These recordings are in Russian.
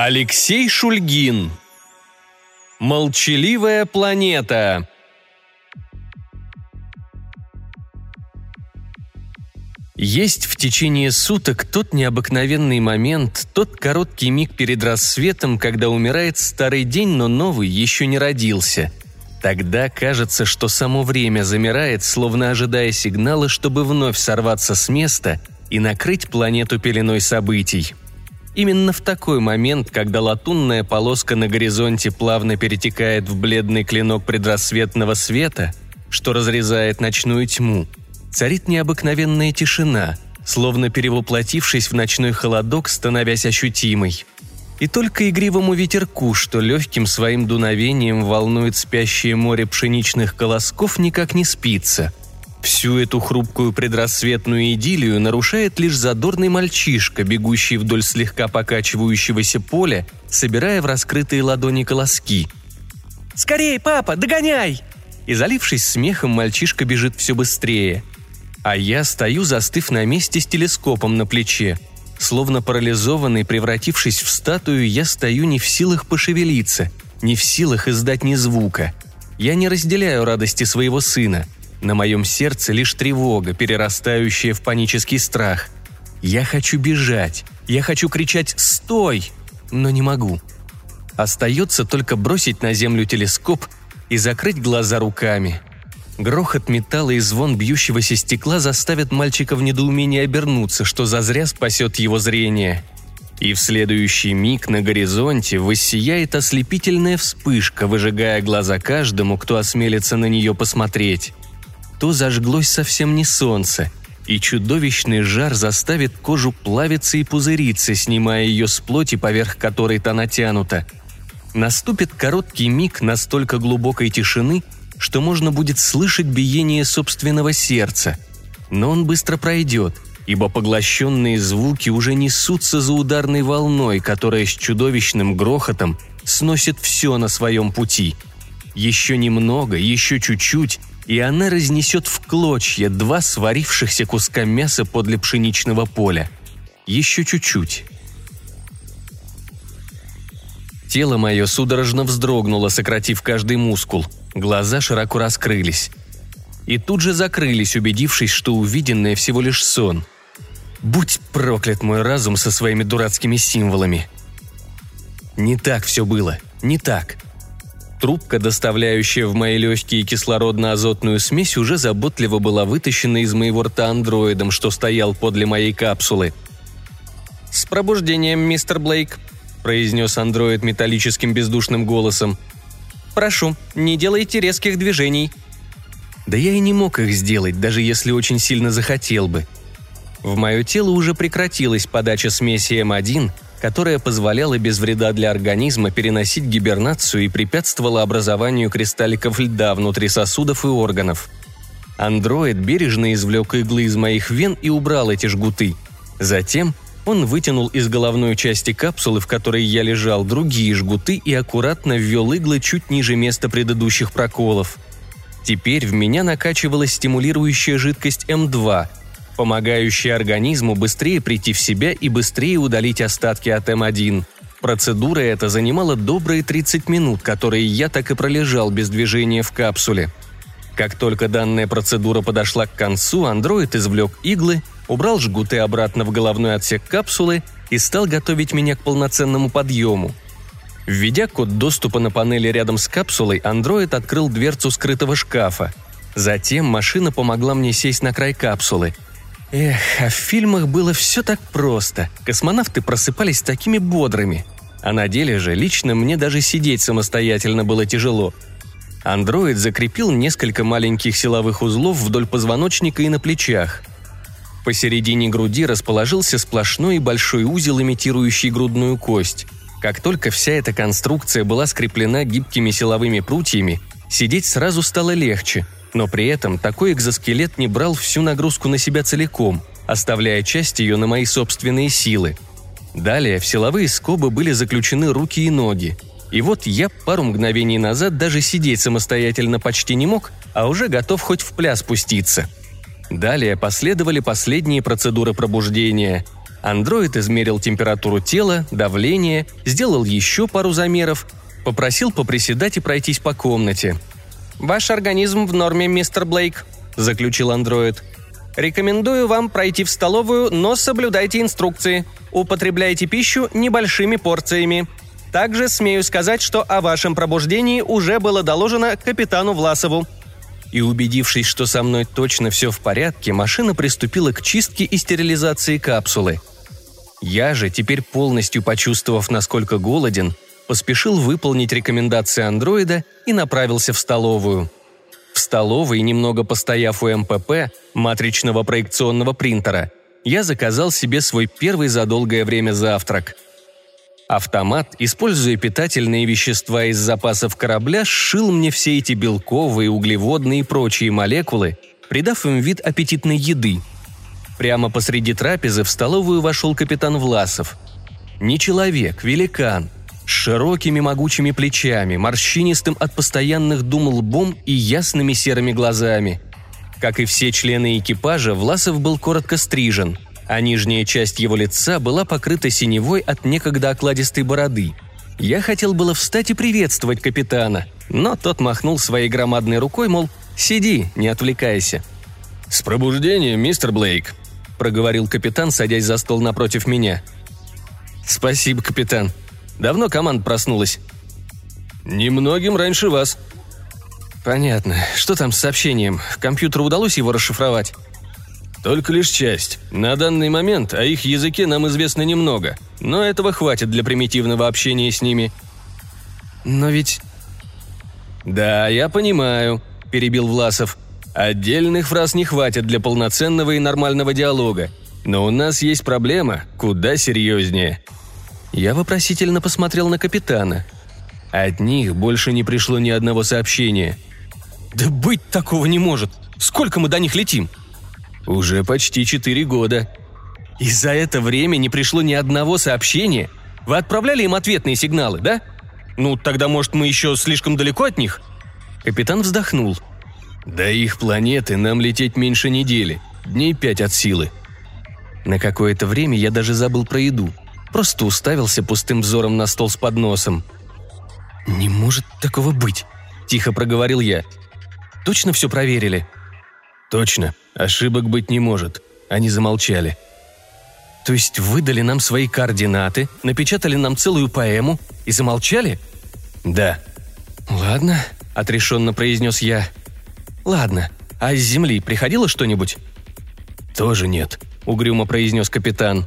Алексей Шульгин. Молчаливая планета. Есть в течение суток тот необыкновенный момент, тот короткий миг перед рассветом, когда умирает старый день, но новый еще не родился. Тогда кажется, что само время замирает, словно ожидая сигнала, чтобы вновь сорваться с места и накрыть планету пеленой событий. Именно в такой момент, когда латунная полоска на горизонте плавно перетекает в бледный клинок предрассветного света, что разрезает ночную тьму, царит необыкновенная тишина, словно перевоплотившись в ночной холодок, становясь ощутимой. И только игривому ветерку, что легким своим дуновением волнует спящее море пшеничных колосков, никак не спится – Всю эту хрупкую предрассветную идиллию нарушает лишь задорный мальчишка, бегущий вдоль слегка покачивающегося поля, собирая в раскрытые ладони колоски. «Скорей, папа, догоняй!» И залившись смехом, мальчишка бежит все быстрее. А я стою, застыв на месте с телескопом на плече. Словно парализованный, превратившись в статую, я стою не в силах пошевелиться, не в силах издать ни звука. Я не разделяю радости своего сына – на моем сердце лишь тревога, перерастающая в панический страх. Я хочу бежать, я хочу кричать «Стой!», но не могу. Остается только бросить на землю телескоп и закрыть глаза руками. Грохот металла и звон бьющегося стекла заставят мальчика в недоумении обернуться, что зазря спасет его зрение. И в следующий миг на горизонте воссияет ослепительная вспышка, выжигая глаза каждому, кто осмелится на нее посмотреть то зажглось совсем не солнце, и чудовищный жар заставит кожу плавиться и пузыриться, снимая ее с плоти, поверх которой та натянута. Наступит короткий миг настолько глубокой тишины, что можно будет слышать биение собственного сердца. Но он быстро пройдет, ибо поглощенные звуки уже несутся за ударной волной, которая с чудовищным грохотом сносит все на своем пути. Еще немного, еще чуть-чуть, и она разнесет в клочья два сварившихся куска мяса подле пшеничного поля. Еще чуть-чуть. Тело мое судорожно вздрогнуло, сократив каждый мускул. Глаза широко раскрылись. И тут же закрылись, убедившись, что увиденное всего лишь сон. Будь проклят мой разум со своими дурацкими символами. Не так все было, не так – Трубка, доставляющая в мои легкие кислородно-азотную смесь, уже заботливо была вытащена из моего рта андроидом, что стоял подле моей капсулы. «С пробуждением, мистер Блейк», – произнес андроид металлическим бездушным голосом. «Прошу, не делайте резких движений». Да я и не мог их сделать, даже если очень сильно захотел бы. В мое тело уже прекратилась подача смеси М1, которая позволяла без вреда для организма переносить гибернацию и препятствовала образованию кристалликов льда внутри сосудов и органов. Андроид бережно извлек иглы из моих вен и убрал эти жгуты. Затем он вытянул из головной части капсулы, в которой я лежал, другие жгуты и аккуратно ввел иглы чуть ниже места предыдущих проколов. Теперь в меня накачивалась стимулирующая жидкость М2, помогающий организму быстрее прийти в себя и быстрее удалить остатки от М1. Процедура эта занимала добрые 30 минут, которые я так и пролежал без движения в капсуле. Как только данная процедура подошла к концу, андроид извлек иглы, убрал жгуты обратно в головной отсек капсулы и стал готовить меня к полноценному подъему. Введя код доступа на панели рядом с капсулой, андроид открыл дверцу скрытого шкафа. Затем машина помогла мне сесть на край капсулы – Эх, а в фильмах было все так просто. Космонавты просыпались такими бодрыми. А на деле же лично мне даже сидеть самостоятельно было тяжело. Андроид закрепил несколько маленьких силовых узлов вдоль позвоночника и на плечах. Посередине груди расположился сплошной и большой узел, имитирующий грудную кость. Как только вся эта конструкция была скреплена гибкими силовыми прутьями, сидеть сразу стало легче – но при этом такой экзоскелет не брал всю нагрузку на себя целиком, оставляя часть ее на мои собственные силы. Далее в силовые скобы были заключены руки и ноги. И вот я пару мгновений назад даже сидеть самостоятельно почти не мог, а уже готов хоть в пляс пуститься. Далее последовали последние процедуры пробуждения. Андроид измерил температуру тела, давление, сделал еще пару замеров, попросил поприседать и пройтись по комнате. «Ваш организм в норме, мистер Блейк», – заключил андроид. «Рекомендую вам пройти в столовую, но соблюдайте инструкции. Употребляйте пищу небольшими порциями. Также смею сказать, что о вашем пробуждении уже было доложено капитану Власову». И убедившись, что со мной точно все в порядке, машина приступила к чистке и стерилизации капсулы. Я же, теперь полностью почувствовав, насколько голоден, поспешил выполнить рекомендации андроида и направился в столовую. В столовой, немного постояв у МПП, матричного проекционного принтера, я заказал себе свой первый за долгое время завтрак – Автомат, используя питательные вещества из запасов корабля, сшил мне все эти белковые, углеводные и прочие молекулы, придав им вид аппетитной еды. Прямо посреди трапезы в столовую вошел капитан Власов. Не человек, великан, с широкими могучими плечами, морщинистым от постоянных дум лбом и ясными серыми глазами. Как и все члены экипажа, Власов был коротко стрижен – а нижняя часть его лица была покрыта синевой от некогда окладистой бороды. Я хотел было встать и приветствовать капитана, но тот махнул своей громадной рукой, мол, «Сиди, не отвлекайся». «С пробуждением, мистер Блейк», — проговорил капитан, садясь за стол напротив меня. «Спасибо, капитан. Давно команда проснулась?» «Немногим раньше вас». «Понятно. Что там с сообщением? Компьютеру удалось его расшифровать?» Только лишь часть. На данный момент о их языке нам известно немного, но этого хватит для примитивного общения с ними. Но ведь... Да, я понимаю, перебил Власов. Отдельных фраз не хватит для полноценного и нормального диалога. Но у нас есть проблема куда серьезнее. Я вопросительно посмотрел на капитана. От них больше не пришло ни одного сообщения. «Да быть такого не может! Сколько мы до них летим?» Уже почти четыре года. И за это время не пришло ни одного сообщения? Вы отправляли им ответные сигналы, да? Ну, тогда, может, мы еще слишком далеко от них?» Капитан вздохнул. «До их планеты нам лететь меньше недели. Дней пять от силы». На какое-то время я даже забыл про еду. Просто уставился пустым взором на стол с подносом. «Не может такого быть», – тихо проговорил я. «Точно все проверили?» «Точно», Ошибок быть не может. Они замолчали. То есть выдали нам свои координаты, напечатали нам целую поэму и замолчали? Да. Ладно, отрешенно произнес я. Ладно, а с земли приходило что-нибудь? Тоже нет, угрюмо произнес капитан.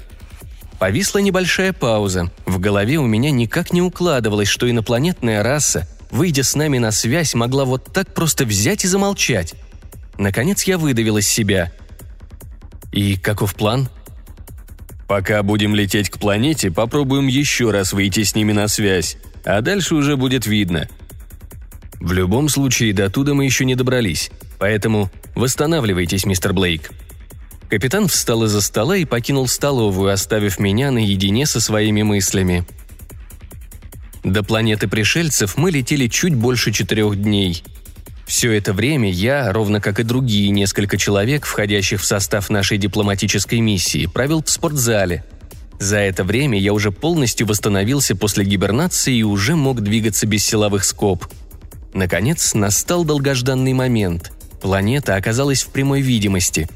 Повисла небольшая пауза. В голове у меня никак не укладывалось, что инопланетная раса, выйдя с нами на связь, могла вот так просто взять и замолчать. Наконец я выдавил из себя. «И каков план?» «Пока будем лететь к планете, попробуем еще раз выйти с ними на связь, а дальше уже будет видно. В любом случае, до туда мы еще не добрались, поэтому восстанавливайтесь, мистер Блейк». Капитан встал из-за стола и покинул столовую, оставив меня наедине со своими мыслями. До планеты пришельцев мы летели чуть больше четырех дней – все это время я, ровно как и другие несколько человек, входящих в состав нашей дипломатической миссии, провел в спортзале. За это время я уже полностью восстановился после гибернации и уже мог двигаться без силовых скоб. Наконец, настал долгожданный момент. Планета оказалась в прямой видимости.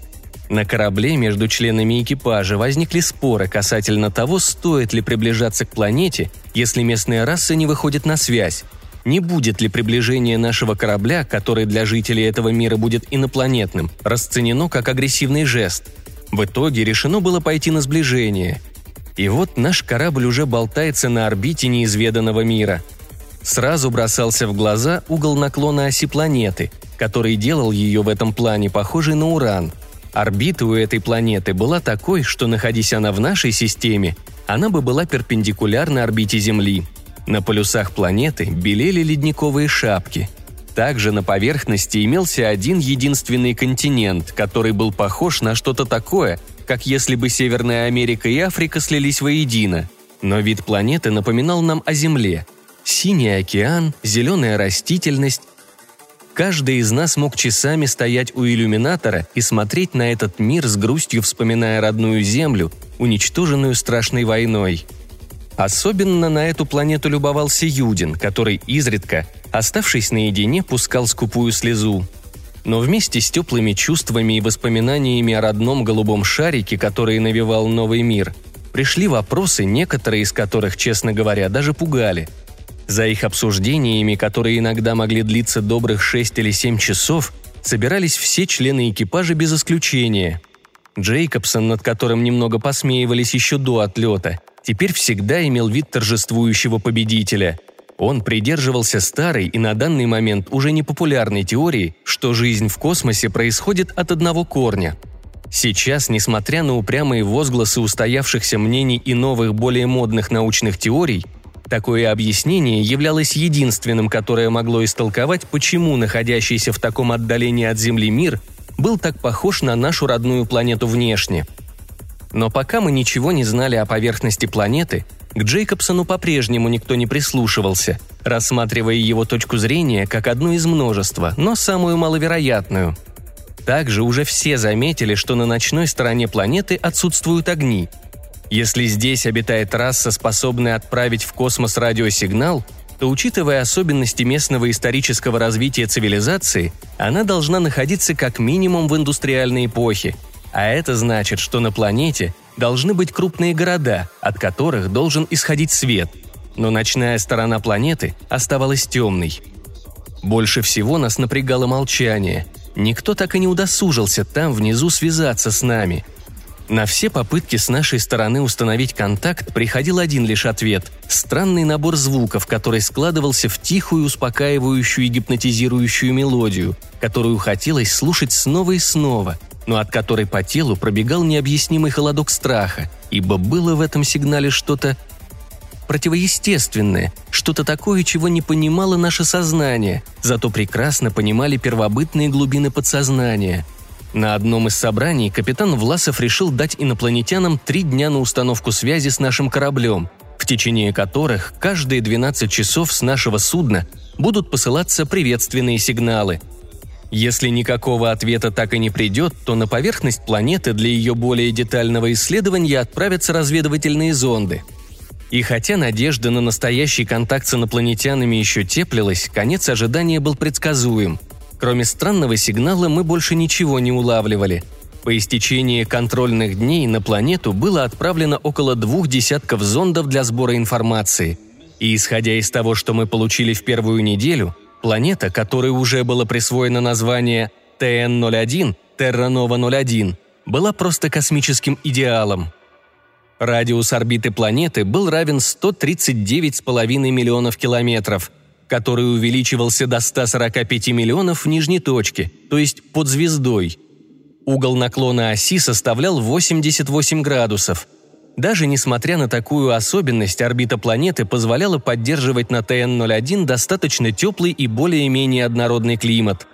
На корабле между членами экипажа возникли споры касательно того, стоит ли приближаться к планете, если местная раса не выходит на связь не будет ли приближение нашего корабля, который для жителей этого мира будет инопланетным, расценено как агрессивный жест. В итоге решено было пойти на сближение. И вот наш корабль уже болтается на орбите неизведанного мира. Сразу бросался в глаза угол наклона оси планеты, который делал ее в этом плане похожей на Уран. Орбита у этой планеты была такой, что находясь она в нашей системе, она бы была перпендикулярна орбите Земли – на полюсах планеты белели ледниковые шапки. Также на поверхности имелся один единственный континент, который был похож на что-то такое, как если бы Северная Америка и Африка слились воедино. Но вид планеты напоминал нам о Земле. Синий океан, зеленая растительность. Каждый из нас мог часами стоять у иллюминатора и смотреть на этот мир с грустью, вспоминая родную Землю уничтоженную страшной войной. Особенно на эту планету любовался Юдин, который изредка, оставшись наедине, пускал скупую слезу. Но вместе с теплыми чувствами и воспоминаниями о родном голубом шарике, который навевал новый мир, пришли вопросы, некоторые из которых, честно говоря, даже пугали. За их обсуждениями, которые иногда могли длиться добрых шесть или семь часов, собирались все члены экипажа без исключения. Джейкобсон, над которым немного посмеивались еще до отлета, теперь всегда имел вид торжествующего победителя. Он придерживался старой и на данный момент уже непопулярной теории, что жизнь в космосе происходит от одного корня. Сейчас, несмотря на упрямые возгласы устоявшихся мнений и новых, более модных научных теорий, Такое объяснение являлось единственным, которое могло истолковать, почему находящийся в таком отдалении от Земли мир был так похож на нашу родную планету внешне. Но пока мы ничего не знали о поверхности планеты, к Джейкобсону по-прежнему никто не прислушивался, рассматривая его точку зрения как одну из множества, но самую маловероятную. Также уже все заметили, что на ночной стороне планеты отсутствуют огни – если здесь обитает раса, способная отправить в космос радиосигнал, то, учитывая особенности местного исторического развития цивилизации, она должна находиться как минимум в индустриальной эпохе. А это значит, что на планете должны быть крупные города, от которых должен исходить свет. Но ночная сторона планеты оставалась темной. Больше всего нас напрягало молчание. Никто так и не удосужился там внизу связаться с нами – на все попытки с нашей стороны установить контакт приходил один лишь ответ – странный набор звуков, который складывался в тихую, успокаивающую и гипнотизирующую мелодию, которую хотелось слушать снова и снова, но от которой по телу пробегал необъяснимый холодок страха, ибо было в этом сигнале что-то противоестественное, что-то такое, чего не понимало наше сознание, зато прекрасно понимали первобытные глубины подсознания – на одном из собраний капитан Власов решил дать инопланетянам три дня на установку связи с нашим кораблем, в течение которых каждые 12 часов с нашего судна будут посылаться приветственные сигналы. Если никакого ответа так и не придет, то на поверхность планеты для ее более детального исследования отправятся разведывательные зонды. И хотя надежда на настоящий контакт с инопланетянами еще теплилась, конец ожидания был предсказуем – Кроме странного сигнала мы больше ничего не улавливали. По истечении контрольных дней на планету было отправлено около двух десятков зондов для сбора информации. И исходя из того, что мы получили в первую неделю, планета, которой уже было присвоено название ТН-01, Терранова-01, была просто космическим идеалом. Радиус орбиты планеты был равен 139,5 миллионов километров – который увеличивался до 145 миллионов в нижней точке, то есть под звездой. Угол наклона оси составлял 88 градусов. Даже несмотря на такую особенность, орбита планеты позволяла поддерживать на ТН-01 достаточно теплый и более-менее однородный климат.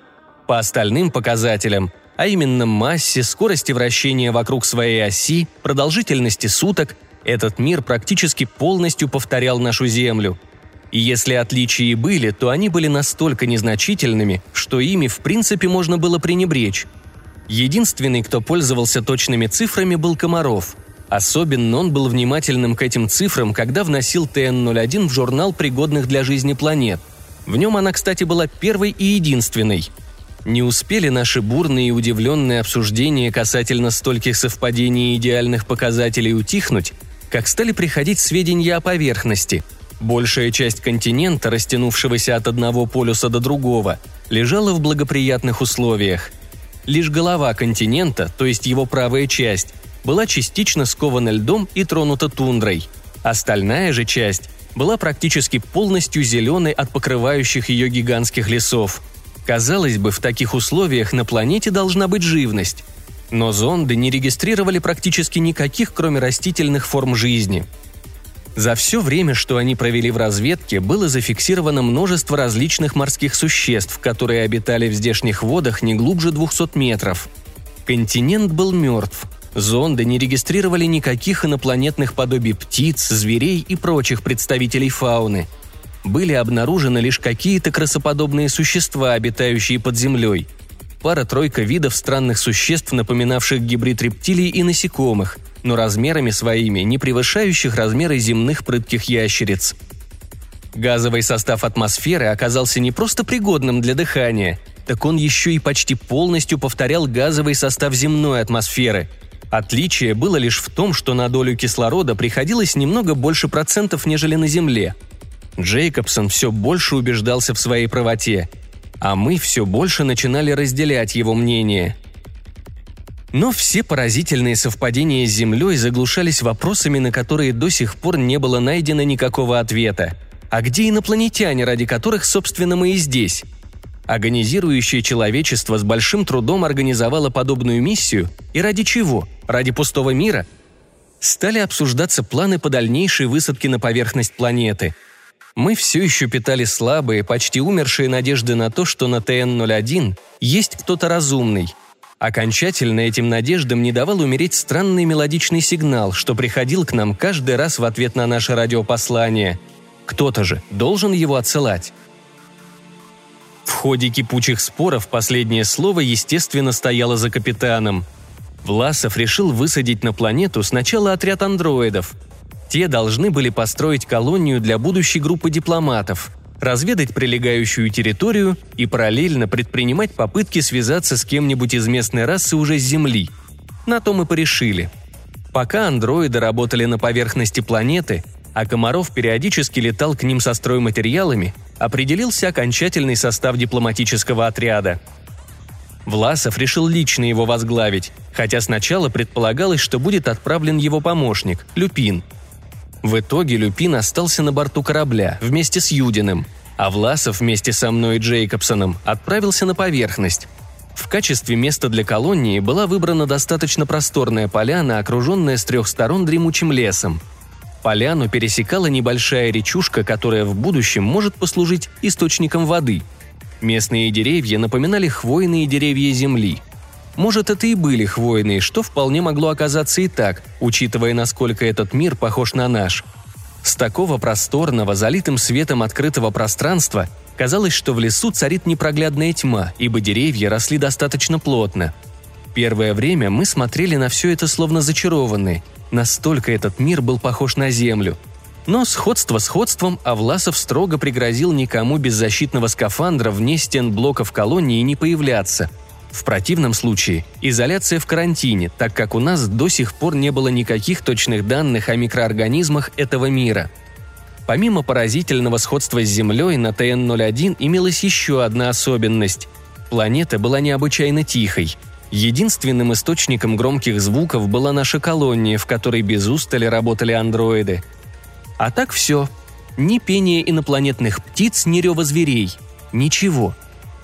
По остальным показателям, а именно массе, скорости вращения вокруг своей оси, продолжительности суток, этот мир практически полностью повторял нашу Землю – и если отличия и были, то они были настолько незначительными, что ими в принципе можно было пренебречь. Единственный, кто пользовался точными цифрами, был Комаров. Особенно он был внимательным к этим цифрам, когда вносил ТН-01 в журнал пригодных для жизни планет. В нем она, кстати, была первой и единственной. Не успели наши бурные и удивленные обсуждения касательно стольких совпадений идеальных показателей утихнуть, как стали приходить сведения о поверхности – Большая часть континента, растянувшегося от одного полюса до другого, лежала в благоприятных условиях. Лишь голова континента, то есть его правая часть, была частично скована льдом и тронута тундрой. Остальная же часть была практически полностью зеленой от покрывающих ее гигантских лесов. Казалось бы, в таких условиях на планете должна быть живность. Но зонды не регистрировали практически никаких, кроме растительных форм жизни – за все время, что они провели в разведке, было зафиксировано множество различных морских существ, которые обитали в здешних водах не глубже 200 метров. Континент был мертв. Зонды не регистрировали никаких инопланетных подобий птиц, зверей и прочих представителей фауны. Были обнаружены лишь какие-то красоподобные существа, обитающие под землей. Пара-тройка видов странных существ, напоминавших гибрид рептилий и насекомых – но размерами своими не превышающих размеры земных прытких ящериц. Газовый состав атмосферы оказался не просто пригодным для дыхания, так он еще и почти полностью повторял газовый состав земной атмосферы. Отличие было лишь в том, что на долю кислорода приходилось немного больше процентов, нежели на Земле. Джейкобсон все больше убеждался в своей правоте, а мы все больше начинали разделять его мнение – но все поразительные совпадения с Землей заглушались вопросами, на которые до сих пор не было найдено никакого ответа. А где инопланетяне, ради которых, собственно, мы и здесь? Агонизирующее человечество с большим трудом организовало подобную миссию, и ради чего? Ради пустого мира? Стали обсуждаться планы по дальнейшей высадке на поверхность планеты. Мы все еще питали слабые, почти умершие надежды на то, что на ТН-01 есть кто-то разумный – Окончательно этим надеждам не давал умереть странный мелодичный сигнал, что приходил к нам каждый раз в ответ на наше радиопослание. Кто-то же должен его отсылать. В ходе кипучих споров последнее слово, естественно, стояло за капитаном. Власов решил высадить на планету сначала отряд андроидов. Те должны были построить колонию для будущей группы дипломатов – разведать прилегающую территорию и параллельно предпринимать попытки связаться с кем-нибудь из местной расы уже с Земли. На то мы порешили. Пока андроиды работали на поверхности планеты, а Комаров периодически летал к ним со стройматериалами, определился окончательный состав дипломатического отряда. Власов решил лично его возглавить, хотя сначала предполагалось, что будет отправлен его помощник, Люпин – в итоге Люпин остался на борту корабля вместе с Юдиным, а Власов вместе со мной и Джейкобсоном отправился на поверхность. В качестве места для колонии была выбрана достаточно просторная поляна, окруженная с трех сторон дремучим лесом. Поляну пересекала небольшая речушка, которая в будущем может послужить источником воды. Местные деревья напоминали хвойные деревья земли – может, это и были хвойные, что вполне могло оказаться и так, учитывая, насколько этот мир похож на наш. С такого просторного, залитым светом открытого пространства казалось, что в лесу царит непроглядная тьма, ибо деревья росли достаточно плотно. Первое время мы смотрели на все это словно зачарованные. Настолько этот мир был похож на Землю. Но сходство сходством, а Власов строго пригрозил никому без защитного скафандра вне стен блоков колонии не появляться – в противном случае изоляция в карантине, так как у нас до сих пор не было никаких точных данных о микроорганизмах этого мира. Помимо поразительного сходства с Землей, на ТН-01 имелась еще одна особенность. Планета была необычайно тихой. Единственным источником громких звуков была наша колония, в которой без устали работали андроиды. А так все. Ни пения инопланетных птиц, ни рева зверей. Ничего.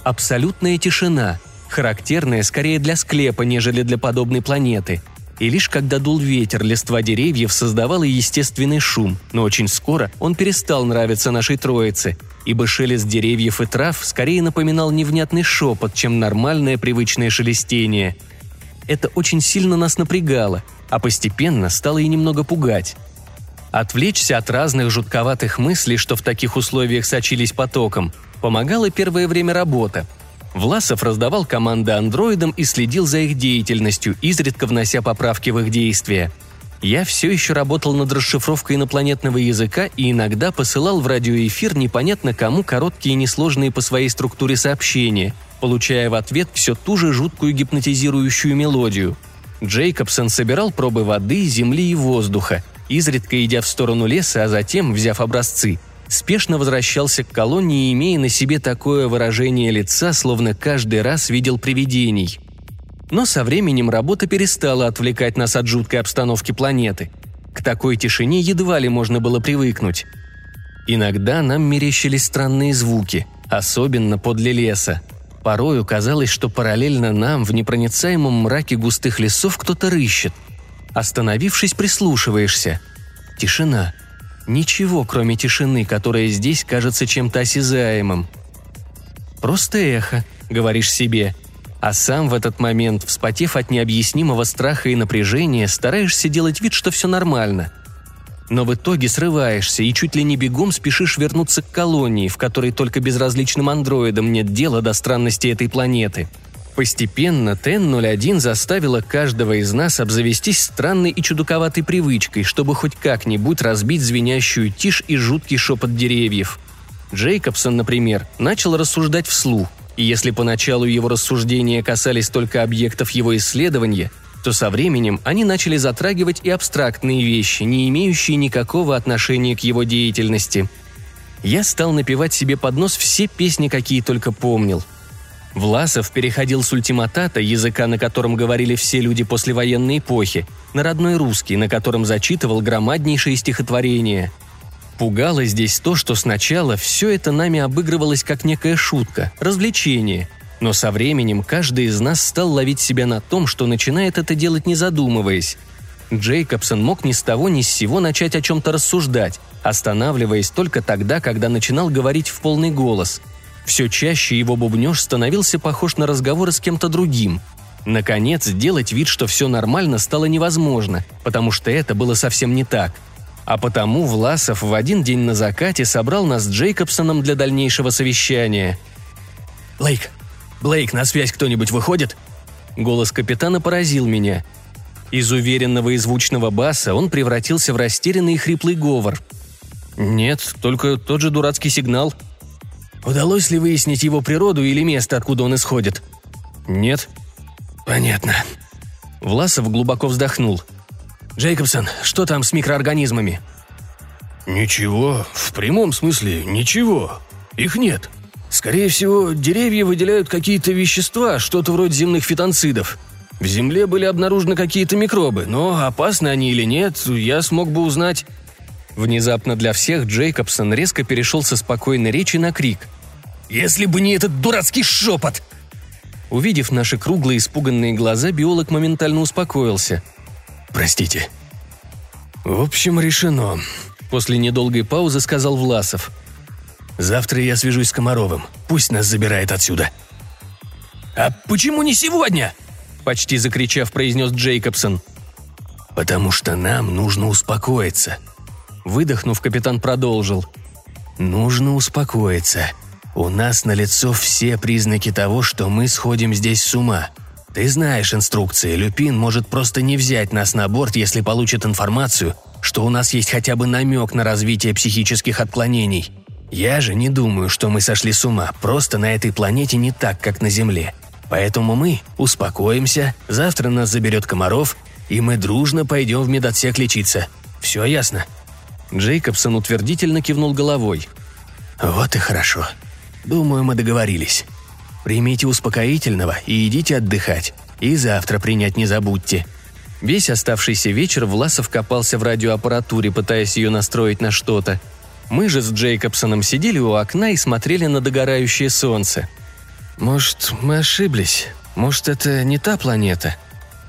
Абсолютная тишина – характерное скорее для склепа, нежели для подобной планеты. И лишь когда дул ветер, листва деревьев создавала естественный шум, но очень скоро он перестал нравиться нашей троице, ибо шелест деревьев и трав скорее напоминал невнятный шепот, чем нормальное привычное шелестение. Это очень сильно нас напрягало, а постепенно стало и немного пугать. Отвлечься от разных жутковатых мыслей, что в таких условиях сочились потоком, помогала первое время работа – Власов раздавал команды андроидам и следил за их деятельностью, изредка внося поправки в их действия. Я все еще работал над расшифровкой инопланетного языка и иногда посылал в радиоэфир непонятно кому короткие и несложные по своей структуре сообщения, получая в ответ все ту же жуткую гипнотизирующую мелодию. Джейкобсон собирал пробы воды, земли и воздуха, изредка идя в сторону леса, а затем, взяв образцы, спешно возвращался к колонии, имея на себе такое выражение лица, словно каждый раз видел привидений. Но со временем работа перестала отвлекать нас от жуткой обстановки планеты. К такой тишине едва ли можно было привыкнуть. Иногда нам мерещились странные звуки, особенно подле леса. Порою казалось, что параллельно нам в непроницаемом мраке густых лесов кто-то рыщет. Остановившись, прислушиваешься. Тишина – Ничего, кроме тишины, которая здесь кажется чем-то осязаемым. «Просто эхо», — говоришь себе. А сам в этот момент, вспотев от необъяснимого страха и напряжения, стараешься делать вид, что все нормально. Но в итоге срываешься и чуть ли не бегом спешишь вернуться к колонии, в которой только безразличным андроидам нет дела до странности этой планеты. Постепенно ТН-01 заставила каждого из нас обзавестись странной и чудаковатой привычкой, чтобы хоть как-нибудь разбить звенящую тишь и жуткий шепот деревьев. Джейкобсон, например, начал рассуждать вслух, и если поначалу его рассуждения касались только объектов его исследования, то со временем они начали затрагивать и абстрактные вещи, не имеющие никакого отношения к его деятельности. Я стал напевать себе под нос все песни, какие только помнил – Власов переходил с ультиматата, языка, на котором говорили все люди послевоенной эпохи, на родной русский, на котором зачитывал громаднейшие стихотворения. Пугало здесь то, что сначала все это нами обыгрывалось как некая шутка, развлечение. Но со временем каждый из нас стал ловить себя на том, что начинает это делать не задумываясь. Джейкобсон мог ни с того ни с сего начать о чем-то рассуждать, останавливаясь только тогда, когда начинал говорить в полный голос – все чаще его бубнеж становился похож на разговоры с кем-то другим. Наконец, сделать вид, что все нормально, стало невозможно, потому что это было совсем не так. А потому Власов в один день на закате собрал нас с Джейкобсоном для дальнейшего совещания. «Блейк! Блейк, на связь кто-нибудь выходит?» Голос капитана поразил меня. Из уверенного и звучного баса он превратился в растерянный и хриплый говор. «Нет, только тот же дурацкий сигнал», Удалось ли выяснить его природу или место, откуда он исходит? Нет. Понятно. Власов глубоко вздохнул. Джейкобсон, что там с микроорганизмами? Ничего, в прямом смысле ничего. Их нет. Скорее всего, деревья выделяют какие-то вещества, что-то вроде земных фитонцидов. В земле были обнаружены какие-то микробы, но опасны они или нет, я смог бы узнать... Внезапно для всех Джейкобсон резко перешел со спокойной речи на крик – если бы не этот дурацкий шепот!» Увидев наши круглые испуганные глаза, биолог моментально успокоился. «Простите». «В общем, решено», — после недолгой паузы сказал Власов. «Завтра я свяжусь с Комаровым. Пусть нас забирает отсюда». «А почему не сегодня?» — почти закричав, произнес Джейкобсон. «Потому что нам нужно успокоиться». Выдохнув, капитан продолжил. «Нужно успокоиться. У нас на лицо все признаки того, что мы сходим здесь с ума. Ты знаешь инструкции, Люпин может просто не взять нас на борт, если получит информацию, что у нас есть хотя бы намек на развитие психических отклонений. Я же не думаю, что мы сошли с ума, просто на этой планете не так, как на Земле. Поэтому мы успокоимся, завтра нас заберет Комаров, и мы дружно пойдем в медотсек лечиться. Все ясно?» Джейкобсон утвердительно кивнул головой. «Вот и хорошо», Думаю, мы договорились. Примите успокоительного и идите отдыхать. И завтра принять не забудьте». Весь оставшийся вечер Власов копался в радиоаппаратуре, пытаясь ее настроить на что-то. Мы же с Джейкобсоном сидели у окна и смотрели на догорающее солнце. «Может, мы ошиблись? Может, это не та планета?»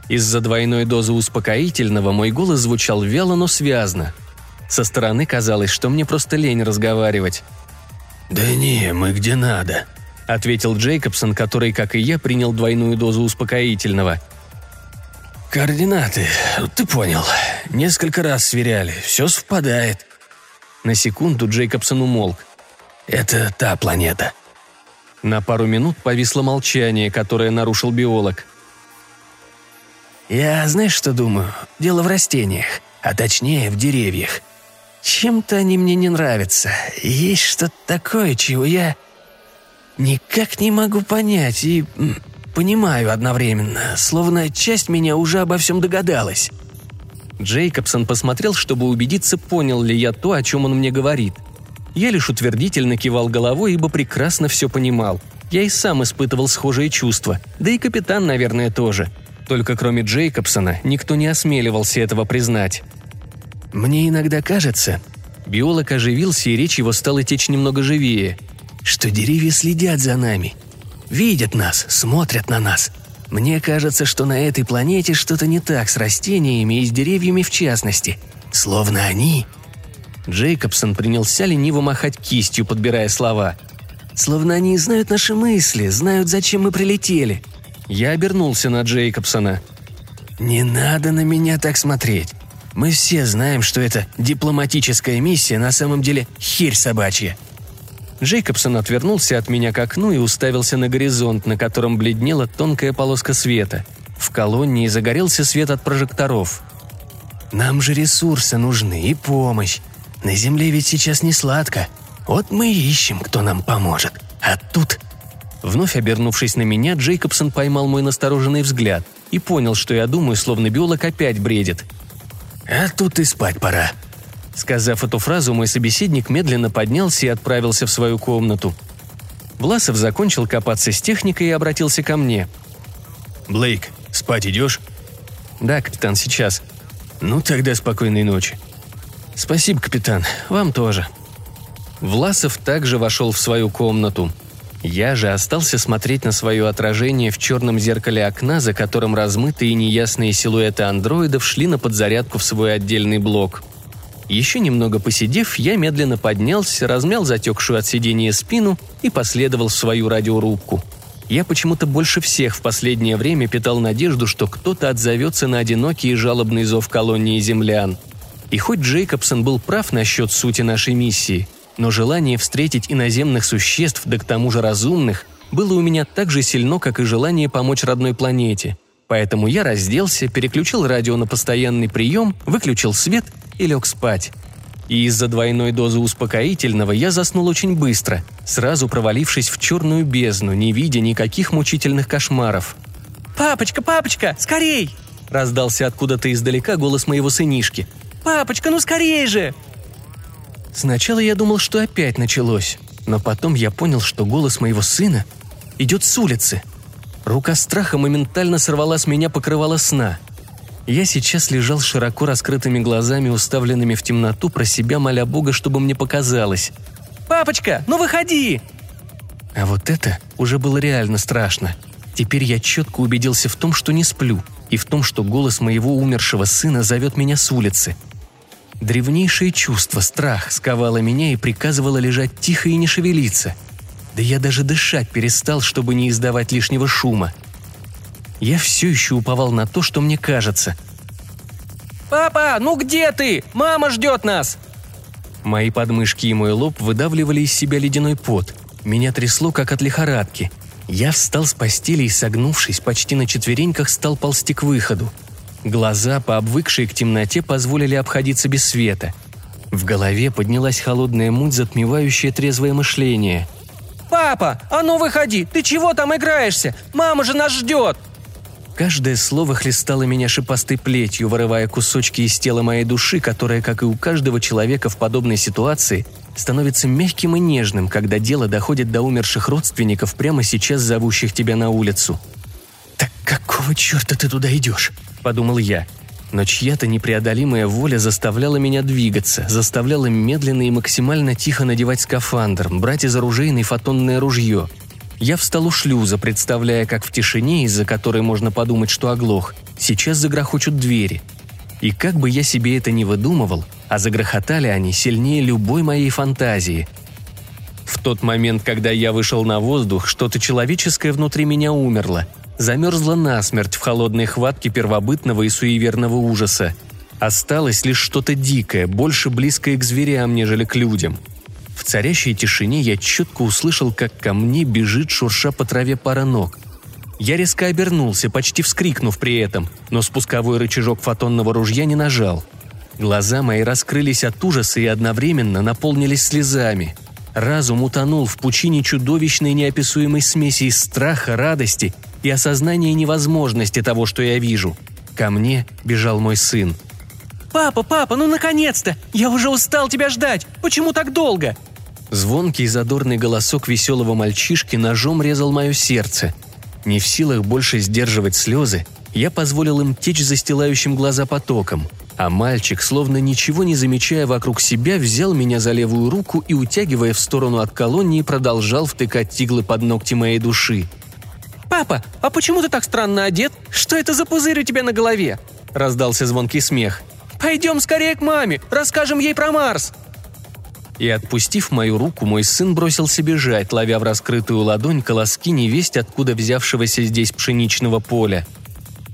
Из-за двойной дозы успокоительного мой голос звучал вяло, но связно. Со стороны казалось, что мне просто лень разговаривать. «Да не, мы где надо», — ответил Джейкобсон, который, как и я, принял двойную дозу успокоительного. «Координаты, ты понял. Несколько раз сверяли, все совпадает». На секунду Джейкобсон умолк. «Это та планета». На пару минут повисло молчание, которое нарушил биолог. «Я знаешь, что думаю? Дело в растениях, а точнее в деревьях. Чем-то они мне не нравятся. Есть что-то такое, чего я никак не могу понять и понимаю одновременно, словно часть меня уже обо всем догадалась. Джейкобсон посмотрел, чтобы убедиться, понял ли я то, о чем он мне говорит. Я лишь утвердительно кивал головой, ибо прекрасно все понимал. Я и сам испытывал схожие чувства, да и капитан, наверное, тоже. Только кроме Джейкобсона никто не осмеливался этого признать. Мне иногда кажется...» Биолог оживился, и речь его стала течь немного живее. «Что деревья следят за нами. Видят нас, смотрят на нас. Мне кажется, что на этой планете что-то не так с растениями и с деревьями в частности. Словно они...» Джейкобсон принялся лениво махать кистью, подбирая слова. «Словно они знают наши мысли, знают, зачем мы прилетели». Я обернулся на Джейкобсона. «Не надо на меня так смотреть. Мы все знаем, что эта дипломатическая миссия на самом деле херь собачья». Джейкобсон отвернулся от меня к окну и уставился на горизонт, на котором бледнела тонкая полоска света. В колонии загорелся свет от прожекторов. «Нам же ресурсы нужны и помощь. На Земле ведь сейчас не сладко. Вот мы и ищем, кто нам поможет. А тут...» Вновь обернувшись на меня, Джейкобсон поймал мой настороженный взгляд и понял, что я думаю, словно биолог опять бредит. «А тут и спать пора», Сказав эту фразу, мой собеседник медленно поднялся и отправился в свою комнату. Власов закончил копаться с техникой и обратился ко мне. «Блейк, спать идешь?» «Да, капитан, сейчас». «Ну, тогда спокойной ночи». «Спасибо, капитан. Вам тоже». Власов также вошел в свою комнату. Я же остался смотреть на свое отражение в черном зеркале окна, за которым размытые и неясные силуэты андроидов шли на подзарядку в свой отдельный блок – еще немного посидев, я медленно поднялся, размял затекшую от сидения спину и последовал в свою радиорубку. Я почему-то больше всех в последнее время питал надежду, что кто-то отзовется на одинокий и жалобный зов колонии землян. И хоть Джейкобсон был прав насчет сути нашей миссии, но желание встретить иноземных существ, да к тому же разумных, было у меня так же сильно, как и желание помочь родной планете. Поэтому я разделся, переключил радио на постоянный прием, выключил свет и лег спать. И из-за двойной дозы успокоительного я заснул очень быстро, сразу провалившись в черную бездну, не видя никаких мучительных кошмаров. «Папочка, папочка, скорей!» – раздался откуда-то издалека голос моего сынишки. «Папочка, ну скорей же!» Сначала я думал, что опять началось, но потом я понял, что голос моего сына идет с улицы. Рука страха моментально сорвала с меня покрывало сна – я сейчас лежал широко раскрытыми глазами, уставленными в темноту, про себя моля Бога, чтобы мне показалось. «Папочка, ну выходи!» А вот это уже было реально страшно. Теперь я четко убедился в том, что не сплю, и в том, что голос моего умершего сына зовет меня с улицы. Древнейшее чувство, страх, сковало меня и приказывало лежать тихо и не шевелиться. Да я даже дышать перестал, чтобы не издавать лишнего шума – я все еще уповал на то, что мне кажется. «Папа, ну где ты? Мама ждет нас!» Мои подмышки и мой лоб выдавливали из себя ледяной пот. Меня трясло, как от лихорадки. Я встал с постели и, согнувшись, почти на четвереньках стал ползти к выходу. Глаза, пообвыкшие к темноте, позволили обходиться без света. В голове поднялась холодная муть, затмевающая трезвое мышление. «Папа, а ну выходи! Ты чего там играешься? Мама же нас ждет!» Каждое слово хлестало меня шипастой плетью, вырывая кусочки из тела моей души, которая, как и у каждого человека в подобной ситуации, становится мягким и нежным, когда дело доходит до умерших родственников, прямо сейчас зовущих тебя на улицу. «Так какого черта ты туда идешь?» – подумал я. Но чья-то непреодолимая воля заставляла меня двигаться, заставляла медленно и максимально тихо надевать скафандр, брать из оружейной фотонное ружье – я встал у шлюза, представляя, как в тишине, из-за которой можно подумать, что оглох, сейчас загрохочут двери. И как бы я себе это ни выдумывал, а загрохотали они сильнее любой моей фантазии. В тот момент, когда я вышел на воздух, что-то человеческое внутри меня умерло, замерзло насмерть в холодной хватке первобытного и суеверного ужаса. Осталось лишь что-то дикое, больше близкое к зверям, нежели к людям – в царящей тишине я четко услышал, как ко мне бежит, шурша по траве пара ног. Я резко обернулся, почти вскрикнув при этом, но спусковой рычажок фотонного ружья не нажал. Глаза мои раскрылись от ужаса и одновременно наполнились слезами. Разум утонул в пучине чудовищной неописуемой смеси из страха, радости и осознания невозможности того, что я вижу. Ко мне бежал мой сын. «Папа, папа, ну наконец-то! Я уже устал тебя ждать! Почему так долго?» Звонкий задорный голосок веселого мальчишки ножом резал мое сердце. Не в силах больше сдерживать слезы, я позволил им течь застилающим глаза потоком, а мальчик, словно ничего не замечая вокруг себя, взял меня за левую руку и, утягивая в сторону от колонии, продолжал втыкать тиглы под ногти моей души. «Папа, а почему ты так странно одет? Что это за пузырь у тебя на голове?» – раздался звонкий смех. «Пойдем скорее к маме, расскажем ей про Марс!» И отпустив мою руку, мой сын бросился бежать, ловя в раскрытую ладонь колоски невесть, откуда взявшегося здесь пшеничного поля.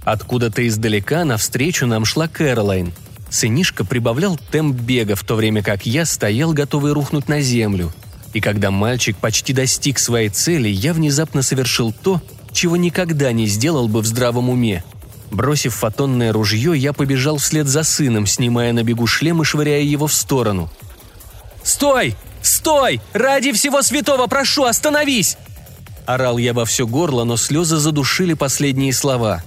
Откуда-то издалека навстречу нам шла Кэролайн. Сынишка прибавлял темп бега, в то время как я стоял, готовый рухнуть на землю. И когда мальчик почти достиг своей цели, я внезапно совершил то, чего никогда не сделал бы в здравом уме. Бросив фотонное ружье, я побежал вслед за сыном, снимая на бегу шлем и швыряя его в сторону. «Стой! Стой! Ради всего святого прошу, остановись!» Орал я во все горло, но слезы задушили последние слова.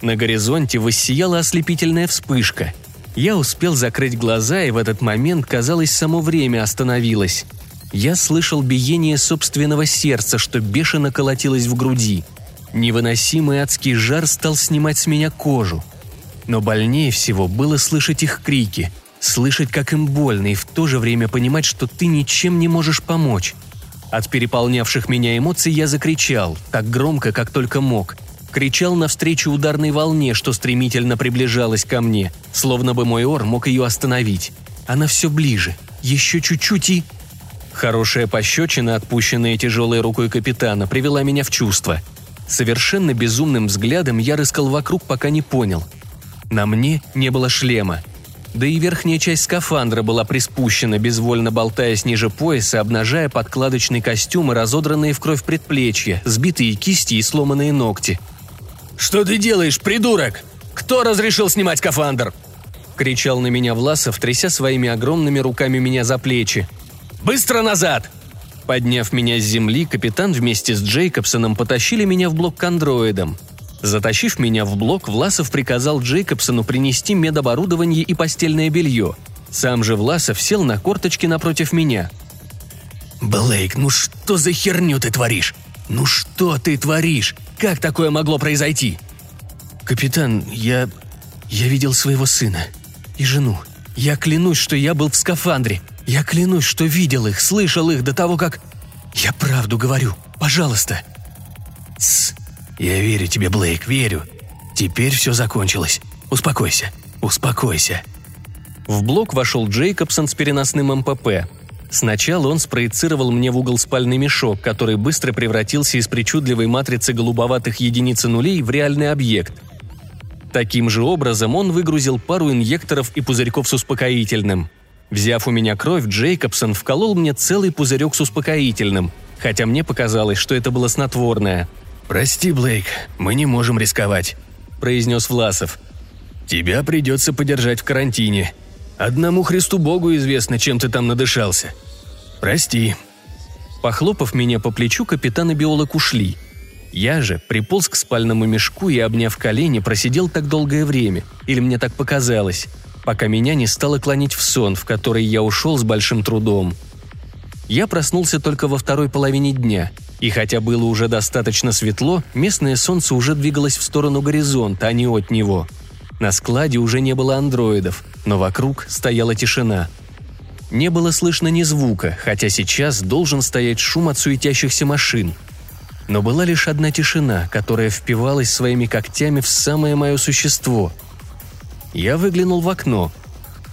На горизонте воссияла ослепительная вспышка. Я успел закрыть глаза, и в этот момент, казалось, само время остановилось. Я слышал биение собственного сердца, что бешено колотилось в груди. Невыносимый адский жар стал снимать с меня кожу. Но больнее всего было слышать их крики, слышать, как им больно, и в то же время понимать, что ты ничем не можешь помочь. От переполнявших меня эмоций я закричал, так громко, как только мог. Кричал навстречу ударной волне, что стремительно приближалась ко мне, словно бы мой ор мог ее остановить. Она все ближе, еще чуть-чуть и... Хорошая пощечина, отпущенная тяжелой рукой капитана, привела меня в чувство. Совершенно безумным взглядом я рыскал вокруг, пока не понял. На мне не было шлема. Да и верхняя часть скафандра была приспущена, безвольно болтаясь ниже пояса, обнажая подкладочный костюм и разодранные в кровь предплечья, сбитые кисти и сломанные ногти. «Что ты делаешь, придурок? Кто разрешил снимать скафандр?» – кричал на меня Власов, тряся своими огромными руками меня за плечи. Быстро назад!» Подняв меня с земли, капитан вместе с Джейкобсоном потащили меня в блок к андроидам. Затащив меня в блок, Власов приказал Джейкобсону принести медоборудование и постельное белье. Сам же Власов сел на корточки напротив меня. «Блейк, ну что за херню ты творишь? Ну что ты творишь? Как такое могло произойти?» «Капитан, я... я видел своего сына и жену. Я клянусь, что я был в скафандре. Я клянусь, что видел их, слышал их до того, как... Я правду говорю. Пожалуйста. Тсс. Я верю тебе, Блейк, верю. Теперь все закончилось. Успокойся. Успокойся. В блок вошел Джейкобсон с переносным МПП. Сначала он спроецировал мне в угол спальный мешок, который быстро превратился из причудливой матрицы голубоватых единиц нулей в реальный объект. Таким же образом он выгрузил пару инъекторов и пузырьков с успокоительным – Взяв у меня кровь, Джейкобсон вколол мне целый пузырек с успокоительным, хотя мне показалось, что это было снотворное. «Прости, Блейк, мы не можем рисковать», – произнес Власов. «Тебя придется подержать в карантине. Одному Христу Богу известно, чем ты там надышался. Прости». Похлопав меня по плечу, капитан и биолог ушли. Я же приполз к спальному мешку и, обняв колени, просидел так долгое время, или мне так показалось – пока меня не стало клонить в сон, в который я ушел с большим трудом. Я проснулся только во второй половине дня, и хотя было уже достаточно светло, местное солнце уже двигалось в сторону горизонта, а не от него. На складе уже не было андроидов, но вокруг стояла тишина. Не было слышно ни звука, хотя сейчас должен стоять шум от суетящихся машин. Но была лишь одна тишина, которая впивалась своими когтями в самое мое существо – я выглянул в окно.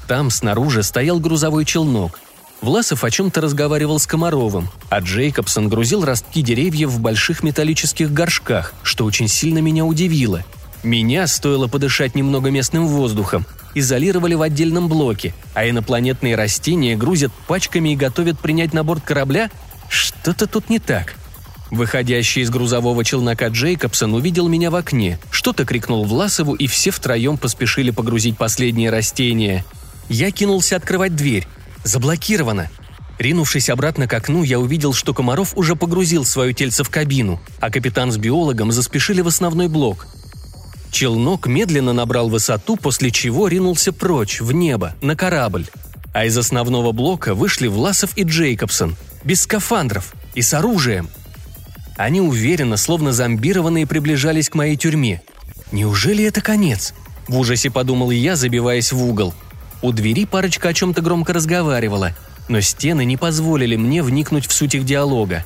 Там снаружи стоял грузовой челнок. Власов о чем-то разговаривал с Комаровым, а Джейкобсон грузил ростки деревьев в больших металлических горшках, что очень сильно меня удивило. Меня, стоило подышать немного местным воздухом, изолировали в отдельном блоке, а инопланетные растения грузят пачками и готовят принять на борт корабля? Что-то тут не так. Выходящий из грузового челнока Джейкобсон увидел меня в окне, что-то крикнул Власову, и все втроем поспешили погрузить последние растения. Я кинулся открывать дверь. Заблокировано. Ринувшись обратно к окну, я увидел, что Комаров уже погрузил свое тельце в кабину, а капитан с биологом заспешили в основной блок. Челнок медленно набрал высоту, после чего ринулся прочь, в небо, на корабль. А из основного блока вышли Власов и Джейкобсон, без скафандров и с оружием – они уверенно, словно зомбированные, приближались к моей тюрьме. Неужели это конец? В ужасе подумал я, забиваясь в угол. У двери парочка о чем-то громко разговаривала, но стены не позволили мне вникнуть в суть их диалога.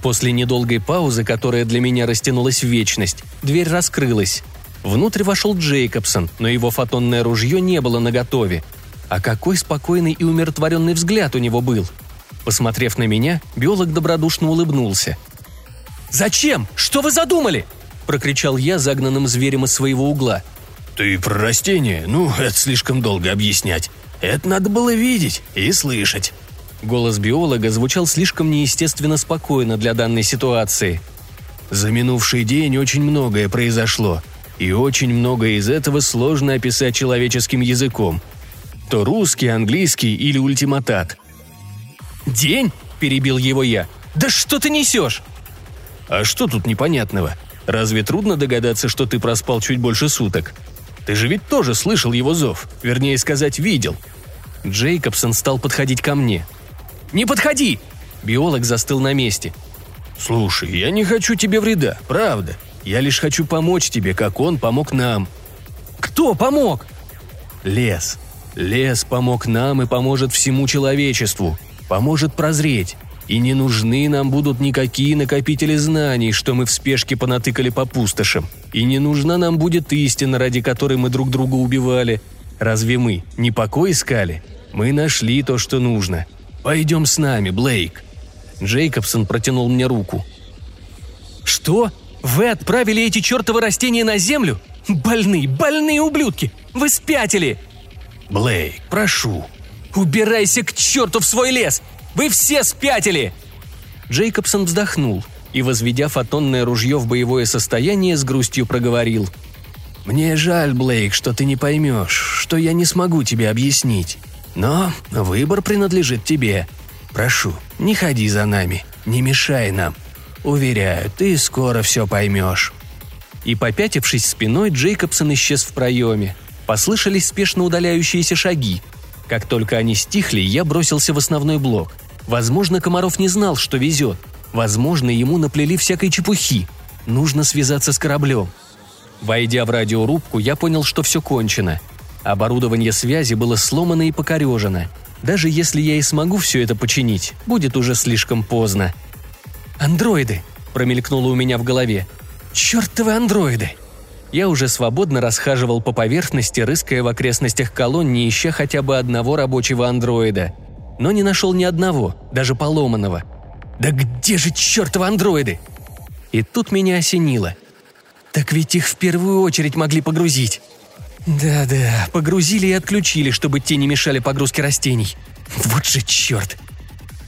После недолгой паузы, которая для меня растянулась в вечность, дверь раскрылась. Внутрь вошел Джейкобсон, но его фотонное ружье не было наготове. А какой спокойный и умиротворенный взгляд у него был. Посмотрев на меня, биолог добродушно улыбнулся – «Зачем? Что вы задумали?» – прокричал я загнанным зверем из своего угла. «Ты про растения? Ну, это слишком долго объяснять. Это надо было видеть и слышать». Голос биолога звучал слишком неестественно спокойно для данной ситуации. «За минувший день очень многое произошло, и очень многое из этого сложно описать человеческим языком. То русский, английский или ультиматат». «День?» – перебил его я. «Да что ты несешь?» «А что тут непонятного? Разве трудно догадаться, что ты проспал чуть больше суток? Ты же ведь тоже слышал его зов, вернее сказать, видел». Джейкобсон стал подходить ко мне. «Не подходи!» Биолог застыл на месте. «Слушай, я не хочу тебе вреда, правда. Я лишь хочу помочь тебе, как он помог нам». «Кто помог?» «Лес. Лес помог нам и поможет всему человечеству. Поможет прозреть. И не нужны нам будут никакие накопители знаний, что мы в спешке понатыкали по пустошам. И не нужна нам будет истина, ради которой мы друг друга убивали. Разве мы не покой искали? Мы нашли то, что нужно. Пойдем с нами, Блейк». Джейкобсон протянул мне руку. «Что? Вы отправили эти чертовы растения на землю? Больные, больные ублюдки! Вы спятили!» «Блейк, прошу!» «Убирайся к черту в свой лес! Вы все спятили!» Джейкобсон вздохнул и, возведя фотонное ружье в боевое состояние, с грустью проговорил. «Мне жаль, Блейк, что ты не поймешь, что я не смогу тебе объяснить. Но выбор принадлежит тебе. Прошу, не ходи за нами, не мешай нам. Уверяю, ты скоро все поймешь». И попятившись спиной, Джейкобсон исчез в проеме. Послышались спешно удаляющиеся шаги, как только они стихли, я бросился в основной блок. Возможно, Комаров не знал, что везет. Возможно, ему наплели всякой чепухи. Нужно связаться с кораблем. Войдя в радиорубку, я понял, что все кончено. Оборудование связи было сломано и покорежено. Даже если я и смогу все это починить, будет уже слишком поздно. «Андроиды!» – промелькнуло у меня в голове. «Чертовы андроиды!» Я уже свободно расхаживал по поверхности, рыская в окрестностях колонии, ища хотя бы одного рабочего андроида. Но не нашел ни одного, даже поломанного. «Да где же чертовы андроиды?» И тут меня осенило. «Так ведь их в первую очередь могли погрузить». «Да-да, погрузили и отключили, чтобы те не мешали погрузке растений. Вот же черт!»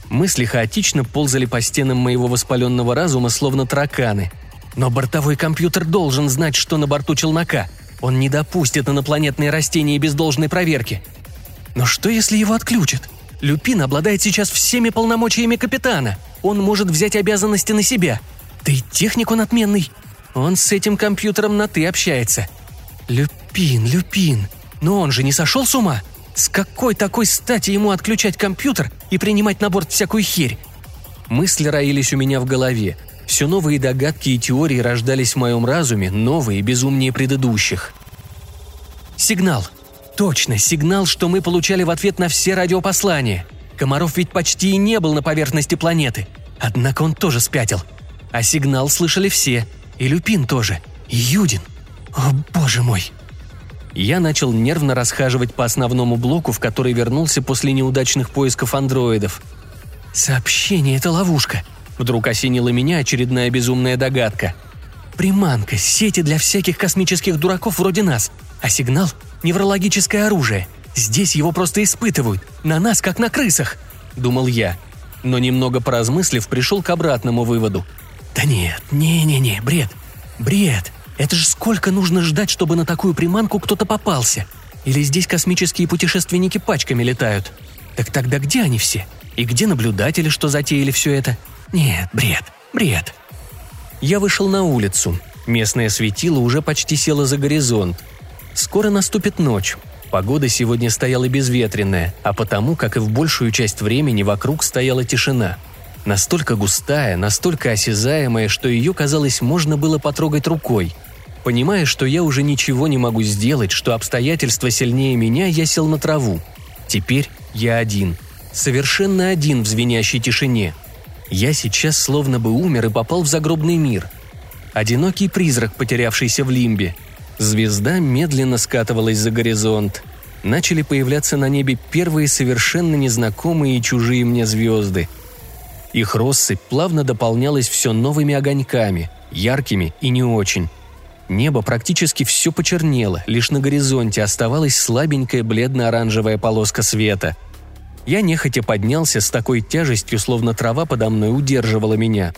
Мысли хаотично ползали по стенам моего воспаленного разума, словно тараканы – но бортовой компьютер должен знать, что на борту челнока. Он не допустит инопланетные растения без должной проверки. Но что, если его отключат? Люпин обладает сейчас всеми полномочиями капитана. Он может взять обязанности на себя. Да и техник он отменный. Он с этим компьютером на «ты» общается. Люпин, Люпин. Но он же не сошел с ума? С какой такой стати ему отключать компьютер и принимать на борт всякую херь? Мысли роились у меня в голове, все новые догадки и теории рождались в моем разуме, новые и безумнее предыдущих. Сигнал. Точно, сигнал, что мы получали в ответ на все радиопослания. Комаров ведь почти и не был на поверхности планеты. Однако он тоже спятил. А сигнал слышали все. И Люпин тоже. И Юдин. О, боже мой. Я начал нервно расхаживать по основному блоку, в который вернулся после неудачных поисков андроидов. Сообщение – это ловушка. Вдруг осенила меня очередная безумная догадка. Приманка, сети для всяких космических дураков вроде нас. А сигнал – неврологическое оружие. Здесь его просто испытывают. На нас, как на крысах. Думал я. Но немного поразмыслив, пришел к обратному выводу. Да нет, не-не-не, бред. Бред. Это же сколько нужно ждать, чтобы на такую приманку кто-то попался? Или здесь космические путешественники пачками летают? Так тогда где они все? И где наблюдатели, что затеяли все это? Нет, бред, бред. Я вышел на улицу. Местное светило уже почти село за горизонт. Скоро наступит ночь. Погода сегодня стояла безветренная, а потому, как и в большую часть времени, вокруг стояла тишина. Настолько густая, настолько осязаемая, что ее, казалось, можно было потрогать рукой. Понимая, что я уже ничего не могу сделать, что обстоятельства сильнее меня, я сел на траву. Теперь я один. Совершенно один в звенящей тишине – я сейчас словно бы умер и попал в загробный мир. Одинокий призрак, потерявшийся в лимбе. Звезда медленно скатывалась за горизонт. Начали появляться на небе первые совершенно незнакомые и чужие мне звезды. Их россыпь плавно дополнялась все новыми огоньками, яркими и не очень. Небо практически все почернело, лишь на горизонте оставалась слабенькая бледно-оранжевая полоска света – Я нехотя поднялся с такой тяжестью, словно трава подо мной удерживала меня.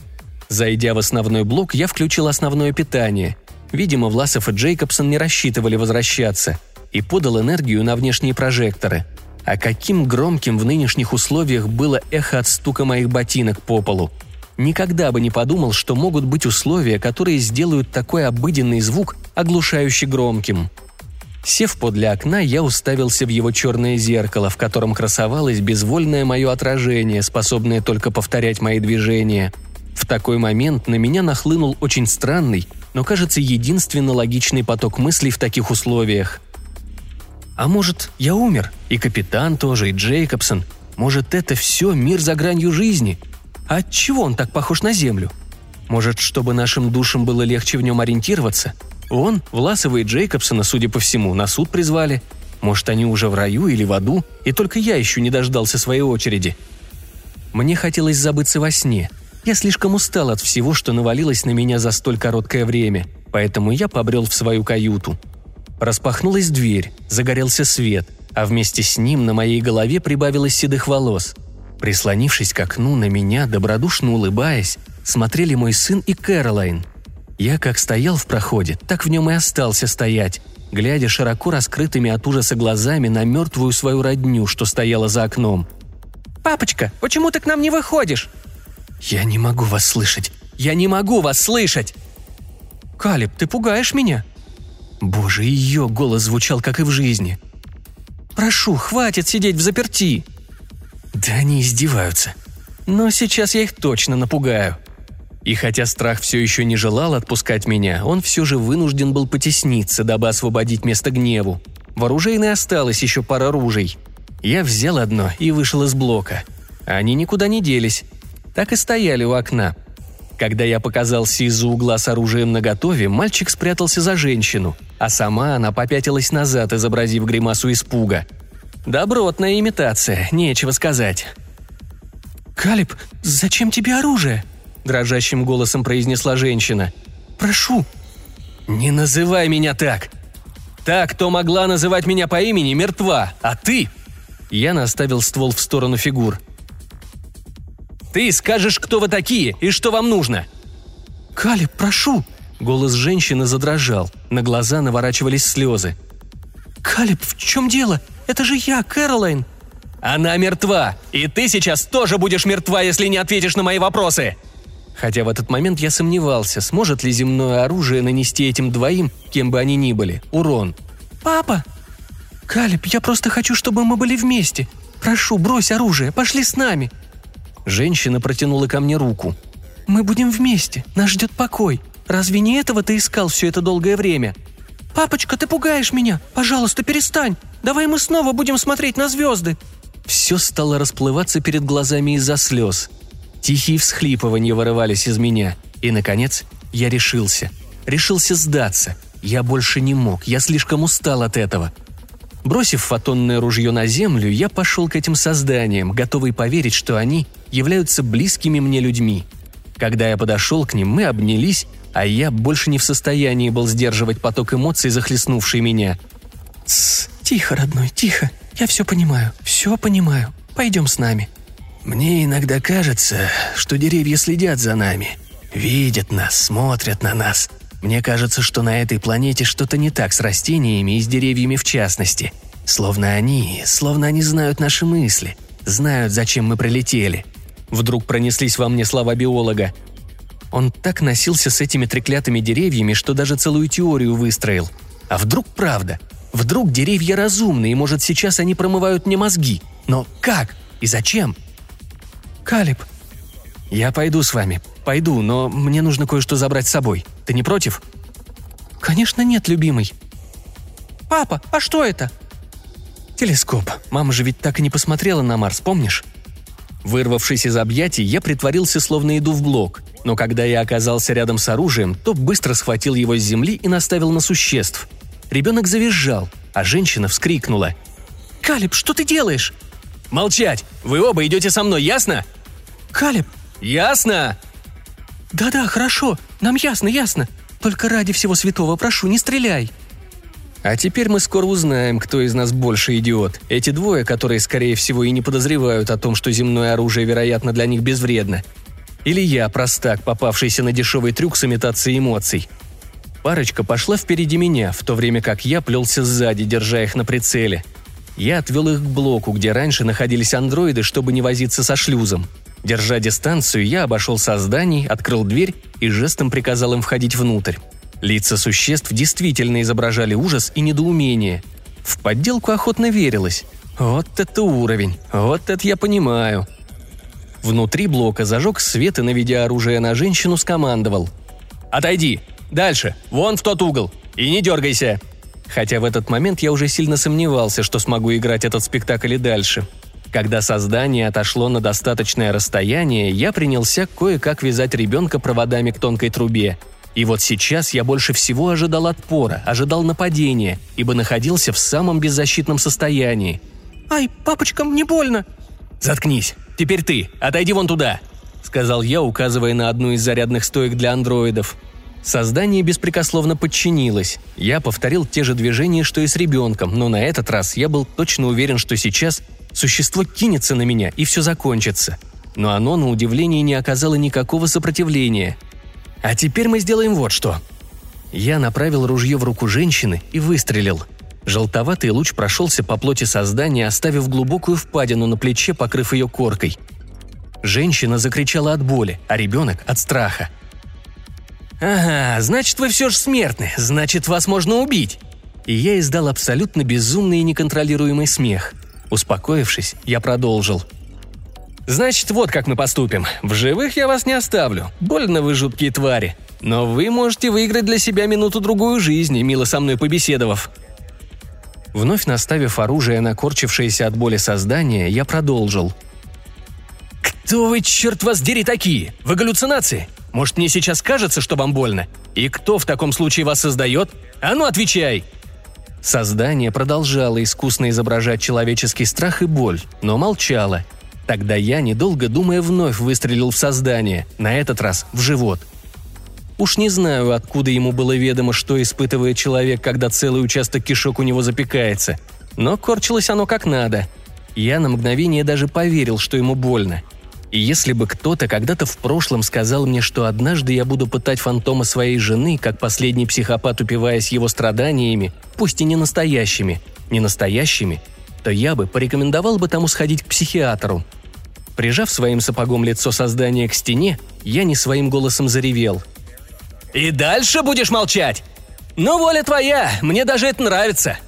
Зайдя в основной блок, я включил основное питание. Видимо, Власов и Джейкобсон не рассчитывали возвращаться и подал энергию на внешние прожекторы. А каким громким в нынешних условиях было эхо от стука моих ботинок по полу. Никогда бы не подумал, что могут быть условия, которые сделают такой обыденный звук оглушающе громким. Сев подле окна, я уставился в его черное зеркало, в котором красовалось безвольное мое отражение, способное только повторять мои движения. В такой момент на меня нахлынул очень странный, но, кажется, единственно логичный поток мыслей в таких условиях. А может, я умер? И капитан тоже, и Джейкобсон. Может, это все мир за гранью жизни? А чего он так похож на Землю? Может, чтобы нашим душам было легче в нем ориентироваться? Он, Власова и Джейкобсона, судя по всему, на суд призвали. Может, они уже в раю или в аду, и только я еще не дождался своей очереди. Мне хотелось забыться во сне. Я слишком устал от всего, что навалилось на меня за столь короткое время, поэтому я побрел в свою каюту. Распахнулась дверь, загорелся свет, а вместе с ним на моей голове прибавилось седых волос. Прислонившись к окну, на меня, добродушно улыбаясь, смотрели мой сын и Кэролайн – я как стоял в проходе, так в нем и остался стоять, глядя широко раскрытыми от ужаса глазами на мертвую свою родню, что стояла за окном. «Папочка, почему ты к нам не выходишь?» «Я не могу вас слышать! Я не могу вас слышать!» «Калиб, ты пугаешь меня!» Боже, ее голос звучал, как и в жизни. «Прошу, хватит сидеть в заперти!» Да они издеваются. Но сейчас я их точно напугаю. И хотя страх все еще не желал отпускать меня, он все же вынужден был потесниться, дабы освободить место гневу. В оружейной осталось еще пара ружей. Я взял одно и вышел из блока. Они никуда не делись. Так и стояли у окна. Когда я показался из-за угла с оружием наготове, мальчик спрятался за женщину, а сама она попятилась назад, изобразив гримасу испуга. Добротная имитация, нечего сказать. «Калиб, зачем тебе оружие?» Дрожащим голосом произнесла женщина. «Прошу». «Не называй меня так!» «Та, кто могла называть меня по имени, мертва, а ты...» Я наставил ствол в сторону фигур. «Ты скажешь, кто вы такие и что вам нужно!» «Калиб, прошу!» Голос женщины задрожал, на глаза наворачивались слезы. «Калиб, в чем дело? Это же я, Кэролайн!» «Она мертва, и ты сейчас тоже будешь мертва, если не ответишь на мои вопросы!» Хотя в этот момент я сомневался, сможет ли земное оружие нанести этим двоим, кем бы они ни были, урон. «Папа!» «Калеб, я просто хочу, чтобы мы были вместе. Прошу, брось оружие, пошли с нами!» Женщина протянула ко мне руку. «Мы будем вместе, нас ждет покой. Разве не этого ты искал все это долгое время?» «Папочка, ты пугаешь меня! Пожалуйста, перестань! Давай мы снова будем смотреть на звезды!» Все стало расплываться перед глазами из-за слез. Тихие всхлипывания вырывались из меня. И, наконец, я решился. Решился сдаться. Я больше не мог, я слишком устал от этого. Бросив фотонное ружье на землю, я пошел к этим созданиям, готовый поверить, что они являются близкими мне людьми. Когда я подошел к ним, мы обнялись, а я больше не в состоянии был сдерживать поток эмоций, захлестнувший меня. «Тсс, тихо, родной, тихо. Я все понимаю, все понимаю. Пойдем с нами», мне иногда кажется, что деревья следят за нами. Видят нас, смотрят на нас. Мне кажется, что на этой планете что-то не так с растениями и с деревьями в частности. Словно они, словно они знают наши мысли, знают, зачем мы прилетели. Вдруг пронеслись во мне слова биолога. Он так носился с этими треклятыми деревьями, что даже целую теорию выстроил. А вдруг правда? Вдруг деревья разумные, может, сейчас они промывают мне мозги? Но как? И зачем? «Калиб!» «Я пойду с вами. Пойду, но мне нужно кое-что забрать с собой. Ты не против?» «Конечно нет, любимый». «Папа, а что это?» «Телескоп. Мама же ведь так и не посмотрела на Марс, помнишь?» Вырвавшись из объятий, я притворился, словно иду в блок, но когда я оказался рядом с оружием, то быстро схватил его с земли и наставил на существ. Ребенок завизжал, а женщина вскрикнула. «Калиб, что ты делаешь?» «Молчать! Вы оба идете со мной, ясно?» «Калеб!» «Ясно!» «Да-да, хорошо. Нам ясно, ясно. Только ради всего святого прошу, не стреляй!» А теперь мы скоро узнаем, кто из нас больше идиот. Эти двое, которые, скорее всего, и не подозревают о том, что земное оружие, вероятно, для них безвредно. Или я, простак, попавшийся на дешевый трюк с имитацией эмоций. Парочка пошла впереди меня, в то время как я плелся сзади, держа их на прицеле. Я отвел их к блоку, где раньше находились андроиды, чтобы не возиться со шлюзом. Держа дистанцию, я обошел создание, открыл дверь и жестом приказал им входить внутрь. Лица существ действительно изображали ужас и недоумение. В подделку охотно верилось. Вот это уровень, вот это я понимаю. Внутри блока зажег свет и, наведя оружие на женщину, скомандовал. «Отойди! Дальше! Вон в тот угол! И не дергайся!» Хотя в этот момент я уже сильно сомневался, что смогу играть этот спектакль и дальше. Когда создание отошло на достаточное расстояние, я принялся кое-как вязать ребенка проводами к тонкой трубе – и вот сейчас я больше всего ожидал отпора, ожидал нападения, ибо находился в самом беззащитном состоянии. «Ай, папочка, мне больно!» «Заткнись! Теперь ты! Отойди вон туда!» — сказал я, указывая на одну из зарядных стоек для андроидов. Создание беспрекословно подчинилось. Я повторил те же движения, что и с ребенком, но на этот раз я был точно уверен, что сейчас существо кинется на меня и все закончится. Но оно, на удивление, не оказало никакого сопротивления — а теперь мы сделаем вот что». Я направил ружье в руку женщины и выстрелил. Желтоватый луч прошелся по плоти создания, оставив глубокую впадину на плече, покрыв ее коркой. Женщина закричала от боли, а ребенок – от страха. «Ага, значит, вы все же смертны, значит, вас можно убить!» И я издал абсолютно безумный и неконтролируемый смех. Успокоившись, я продолжил – Значит, вот как мы поступим. В живых я вас не оставлю. Больно вы жуткие твари. Но вы можете выиграть для себя минуту-другую жизни, мило со мной побеседовав». Вновь наставив оружие на корчившееся от боли создание, я продолжил. «Кто вы, черт вас дери, такие? Вы галлюцинации? Может, мне сейчас кажется, что вам больно? И кто в таком случае вас создает? А ну, отвечай!» Создание продолжало искусно изображать человеческий страх и боль, но молчало, Тогда я, недолго думая, вновь выстрелил в создание, на этот раз в живот. Уж не знаю, откуда ему было ведомо, что испытывает человек, когда целый участок кишок у него запекается, но корчилось оно как надо. Я на мгновение даже поверил, что ему больно. И если бы кто-то когда-то в прошлом сказал мне, что однажды я буду пытать фантома своей жены, как последний психопат, упиваясь его страданиями, пусть и не настоящими, не настоящими, то я бы порекомендовал бы тому сходить к психиатру. Прижав своим сапогом лицо создания к стене, я не своим голосом заревел. «И дальше будешь молчать? Ну, воля твоя, мне даже это нравится!»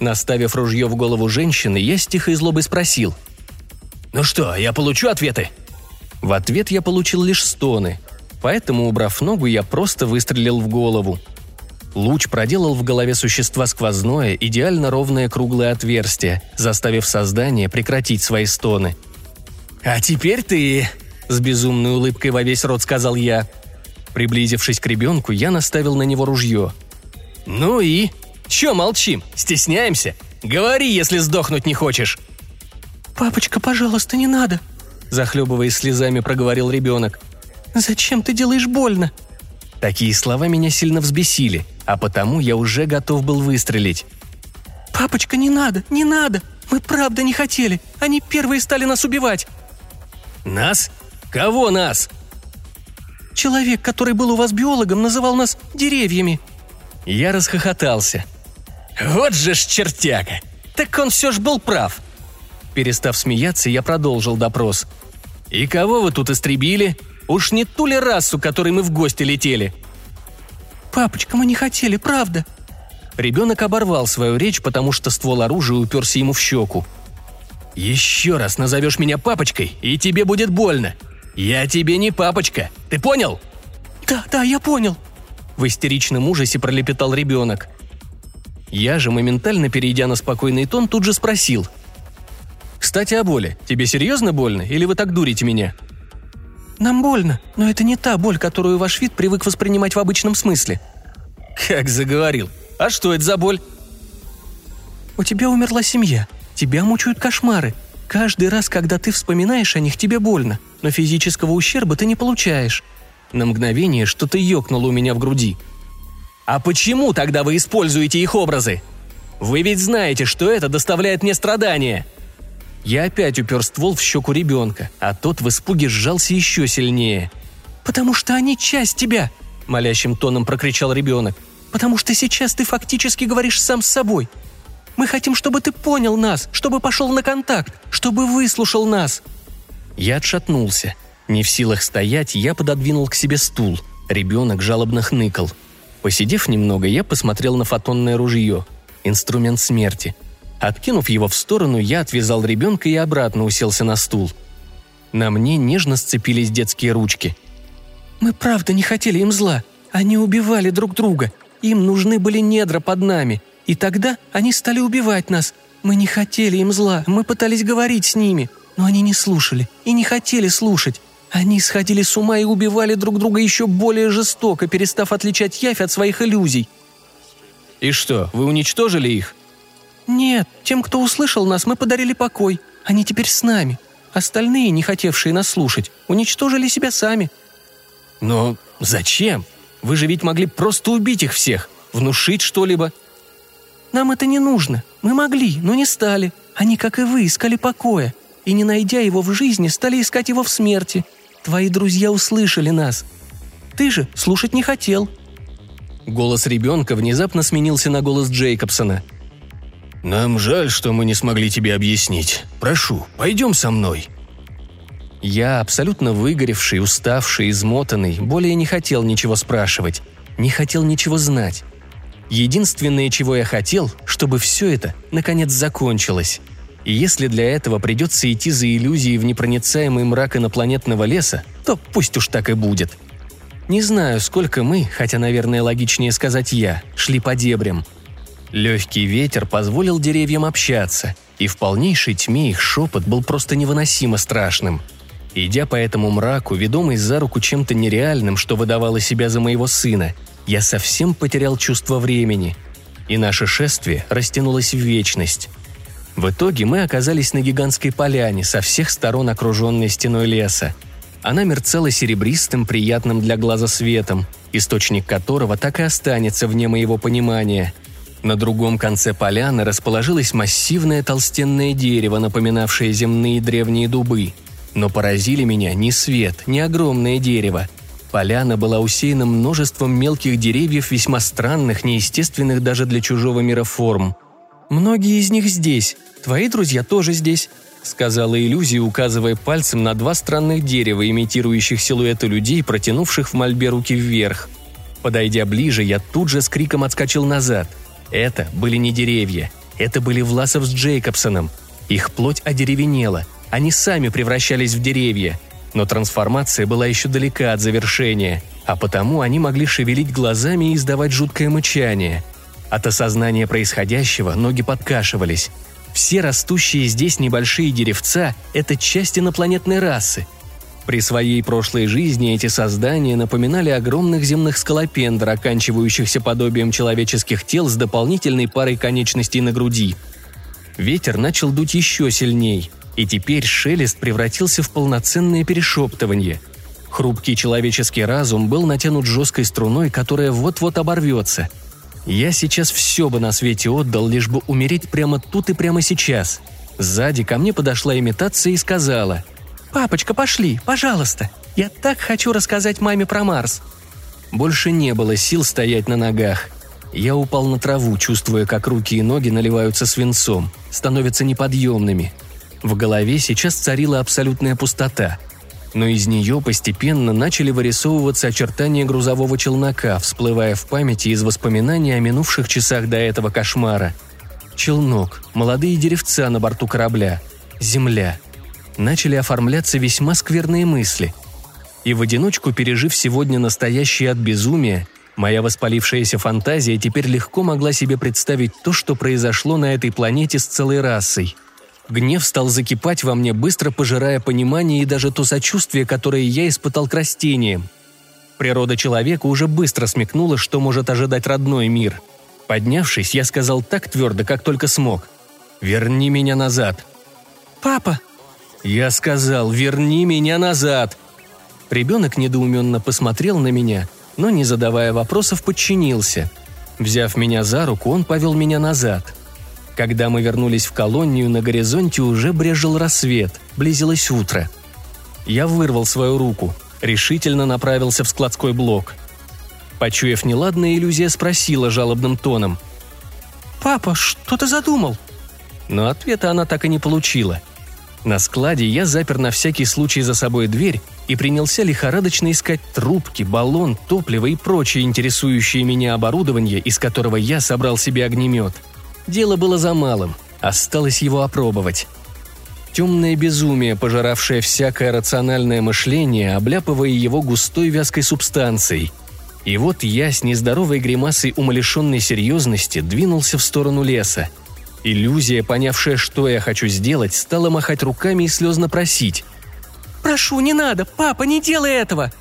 Наставив ружье в голову женщины, я с тихой злобой спросил. «Ну что, я получу ответы?» В ответ я получил лишь стоны, поэтому, убрав ногу, я просто выстрелил в голову. Луч проделал в голове существа сквозное, идеально ровное круглое отверстие, заставив создание прекратить свои стоны. «А теперь ты!» – с безумной улыбкой во весь рот сказал я. Приблизившись к ребенку, я наставил на него ружье. «Ну и? Чё молчим? Стесняемся? Говори, если сдохнуть не хочешь!» «Папочка, пожалуйста, не надо!» – захлебываясь слезами, проговорил ребенок. «Зачем ты делаешь больно?» Такие слова меня сильно взбесили, а потому я уже готов был выстрелить. «Папочка, не надо, не надо! Мы правда не хотели! Они первые стали нас убивать!» «Нас? Кого нас?» «Человек, который был у вас биологом, называл нас деревьями». Я расхохотался. «Вот же ж чертяка! Так он все ж был прав!» Перестав смеяться, я продолжил допрос. «И кого вы тут истребили? Уж не ту ли расу, которой мы в гости летели?» «Папочка, мы не хотели, правда?» Ребенок оборвал свою речь, потому что ствол оружия уперся ему в щеку. «Еще раз назовешь меня папочкой, и тебе будет больно. Я тебе не папочка, ты понял?» «Да, да, я понял», — в истеричном ужасе пролепетал ребенок. Я же, моментально перейдя на спокойный тон, тут же спросил. «Кстати, о боли. Тебе серьезно больно, или вы так дурите меня?» Нам больно, но это не та боль, которую ваш вид привык воспринимать в обычном смысле». «Как заговорил. А что это за боль?» «У тебя умерла семья. Тебя мучают кошмары. Каждый раз, когда ты вспоминаешь о них, тебе больно, но физического ущерба ты не получаешь». На мгновение что-то ёкнуло у меня в груди. А почему тогда вы используете их образы? Вы ведь знаете, что это доставляет мне страдания. Я опять упер ствол в щеку ребенка, а тот в испуге сжался еще сильнее. «Потому что они часть тебя!» – молящим тоном прокричал ребенок. «Потому что сейчас ты фактически говоришь сам с собой. Мы хотим, чтобы ты понял нас, чтобы пошел на контакт, чтобы выслушал нас». Я отшатнулся. Не в силах стоять, я пододвинул к себе стул. Ребенок жалобно хныкал. Посидев немного, я посмотрел на фотонное ружье. Инструмент смерти. Откинув его в сторону, я отвязал ребенка и обратно уселся на стул. На мне нежно сцепились детские ручки. «Мы правда не хотели им зла. Они убивали друг друга. Им нужны были недра под нами. И тогда они стали убивать нас. Мы не хотели им зла, мы пытались говорить с ними, но они не слушали и не хотели слушать. Они сходили с ума и убивали друг друга еще более жестоко, перестав отличать явь от своих иллюзий. «И что, вы уничтожили их?» «Нет, тем, кто услышал нас, мы подарили покой. Они теперь с нами. Остальные, не хотевшие нас слушать, уничтожили себя сами». «Но зачем? Вы же ведь могли просто убить их всех, внушить что-либо». Нам это не нужно. Мы могли, но не стали. Они, как и вы, искали покоя. И, не найдя его в жизни, стали искать его в смерти. Твои друзья услышали нас. Ты же слушать не хотел». Голос ребенка внезапно сменился на голос Джейкобсона. «Нам жаль, что мы не смогли тебе объяснить. Прошу, пойдем со мной». Я, абсолютно выгоревший, уставший, измотанный, более не хотел ничего спрашивать, не хотел ничего знать. Единственное, чего я хотел, чтобы все это, наконец, закончилось. И если для этого придется идти за иллюзией в непроницаемый мрак инопланетного леса, то пусть уж так и будет. Не знаю, сколько мы, хотя, наверное, логичнее сказать я, шли по дебрям. Легкий ветер позволил деревьям общаться, и в полнейшей тьме их шепот был просто невыносимо страшным. Идя по этому мраку, ведомый за руку чем-то нереальным, что выдавало себя за моего сына – я совсем потерял чувство времени, и наше шествие растянулось в вечность. В итоге мы оказались на гигантской поляне, со всех сторон окруженной стеной леса. Она мерцала серебристым, приятным для глаза светом, источник которого так и останется вне моего понимания. На другом конце поляны расположилось массивное толстенное дерево, напоминавшее земные древние дубы. Но поразили меня не свет, не огромное дерево, Поляна была усеяна множеством мелких деревьев весьма странных, неестественных даже для чужого мира форм. «Многие из них здесь. Твои друзья тоже здесь», — сказала иллюзия, указывая пальцем на два странных дерева, имитирующих силуэты людей, протянувших в мольбе руки вверх. Подойдя ближе, я тут же с криком отскочил назад. Это были не деревья. Это были Власов с Джейкобсоном. Их плоть одеревенела. Они сами превращались в деревья. Но трансформация была еще далека от завершения, а потому они могли шевелить глазами и издавать жуткое мычание. От осознания происходящего ноги подкашивались. Все растущие здесь небольшие деревца – это часть инопланетной расы. При своей прошлой жизни эти создания напоминали огромных земных скалопендр, оканчивающихся подобием человеческих тел с дополнительной парой конечностей на груди. Ветер начал дуть еще сильней – и теперь шелест превратился в полноценное перешептывание. Хрупкий человеческий разум был натянут жесткой струной, которая вот-вот оборвется. Я сейчас все бы на свете отдал, лишь бы умереть прямо тут и прямо сейчас. Сзади ко мне подошла имитация и сказала «Папочка, пошли, пожалуйста. Я так хочу рассказать маме про Марс». Больше не было сил стоять на ногах. Я упал на траву, чувствуя, как руки и ноги наливаются свинцом, становятся неподъемными – в голове сейчас царила абсолютная пустота. Но из нее постепенно начали вырисовываться очертания грузового челнока, всплывая в памяти из воспоминаний о минувших часах до этого кошмара. Челнок, молодые деревца на борту корабля, земля. Начали оформляться весьма скверные мысли. И в одиночку, пережив сегодня настоящее от безумия, моя воспалившаяся фантазия теперь легко могла себе представить то, что произошло на этой планете с целой расой – Гнев стал закипать во мне, быстро пожирая понимание и даже то сочувствие, которое я испытал к растениям. Природа человека уже быстро смекнула, что может ожидать родной мир. Поднявшись, я сказал так твердо, как только смог. «Верни меня назад». «Папа!» Я сказал «Верни меня назад!» Ребенок недоуменно посмотрел на меня, но, не задавая вопросов, подчинился. Взяв меня за руку, он повел меня назад. Когда мы вернулись в колонию, на горизонте уже брежил рассвет, близилось утро. Я вырвал свою руку, решительно направился в складской блок. Почуяв неладное, иллюзия спросила жалобным тоном. «Папа, что ты задумал?» Но ответа она так и не получила. На складе я запер на всякий случай за собой дверь и принялся лихорадочно искать трубки, баллон, топливо и прочее интересующее меня оборудование, из которого я собрал себе огнемет. Дело было за малым, осталось его опробовать. Темное безумие, пожиравшее всякое рациональное мышление, обляпывая его густой вязкой субстанцией. И вот я с нездоровой гримасой умалишенной серьезности двинулся в сторону леса. Иллюзия, понявшая, что я хочу сделать, стала махать руками и слезно просить. «Прошу, не надо! Папа, не делай этого!»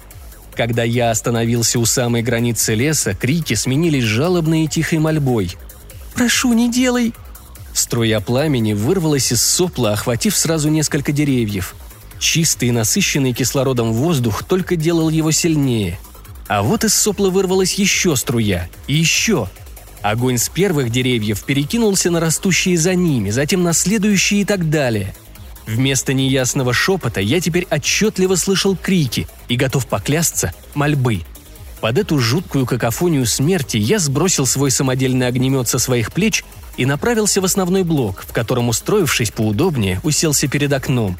Когда я остановился у самой границы леса, крики сменились жалобной и тихой мольбой. «Прошу, не делай!» Струя пламени вырвалась из сопла, охватив сразу несколько деревьев. Чистый и насыщенный кислородом воздух только делал его сильнее. А вот из сопла вырвалась еще струя. И еще. Огонь с первых деревьев перекинулся на растущие за ними, затем на следующие и так далее. Вместо неясного шепота я теперь отчетливо слышал крики и готов поклясться мольбы – под эту жуткую какофонию смерти я сбросил свой самодельный огнемет со своих плеч и направился в основной блок, в котором, устроившись поудобнее, уселся перед окном.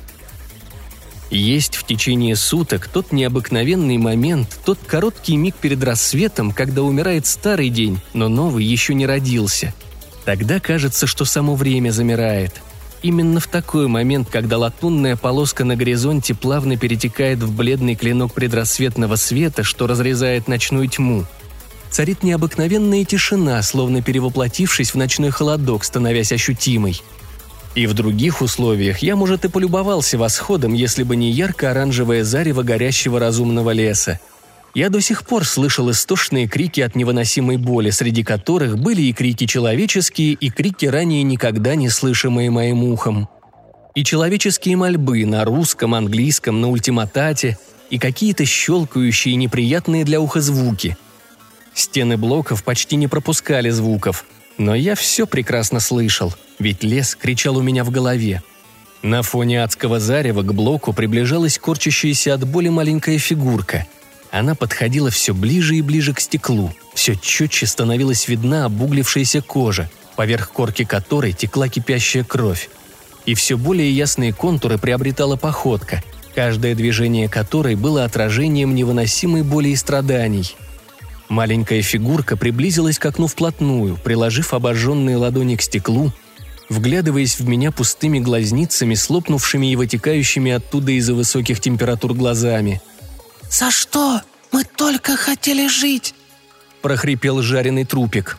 Есть в течение суток тот необыкновенный момент, тот короткий миг перед рассветом, когда умирает старый день, но новый еще не родился. Тогда кажется, что само время замирает – Именно в такой момент, когда латунная полоска на горизонте плавно перетекает в бледный клинок предрассветного света, что разрезает ночную тьму, царит необыкновенная тишина, словно перевоплотившись в ночной холодок, становясь ощутимой. И в других условиях я, может, и полюбовался восходом, если бы не ярко-оранжевое зарево горящего разумного леса – я до сих пор слышал истошные крики от невыносимой боли, среди которых были и крики человеческие, и крики, ранее никогда не слышимые моим ухом. И человеческие мольбы на русском, английском, на ультиматате, и какие-то щелкающие неприятные для уха звуки. Стены блоков почти не пропускали звуков, но я все прекрасно слышал, ведь лес кричал у меня в голове. На фоне адского зарева к блоку приближалась корчащаяся от боли маленькая фигурка – она подходила все ближе и ближе к стеклу. Все четче становилась видна обуглившаяся кожа, поверх корки которой текла кипящая кровь. И все более ясные контуры приобретала походка, каждое движение которой было отражением невыносимой боли и страданий. Маленькая фигурка приблизилась к окну вплотную, приложив обожженные ладони к стеклу, вглядываясь в меня пустыми глазницами, слопнувшими и вытекающими оттуда из-за высоких температур глазами – «За что? Мы только хотели жить!» – прохрипел жареный трупик.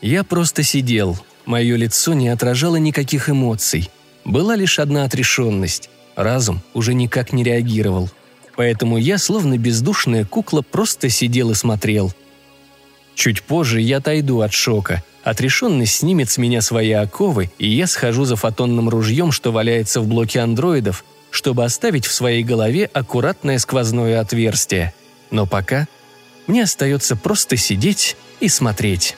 Я просто сидел. Мое лицо не отражало никаких эмоций. Была лишь одна отрешенность. Разум уже никак не реагировал. Поэтому я, словно бездушная кукла, просто сидел и смотрел. Чуть позже я отойду от шока. Отрешенность снимет с меня свои оковы, и я схожу за фотонным ружьем, что валяется в блоке андроидов, чтобы оставить в своей голове аккуратное сквозное отверстие. Но пока мне остается просто сидеть и смотреть.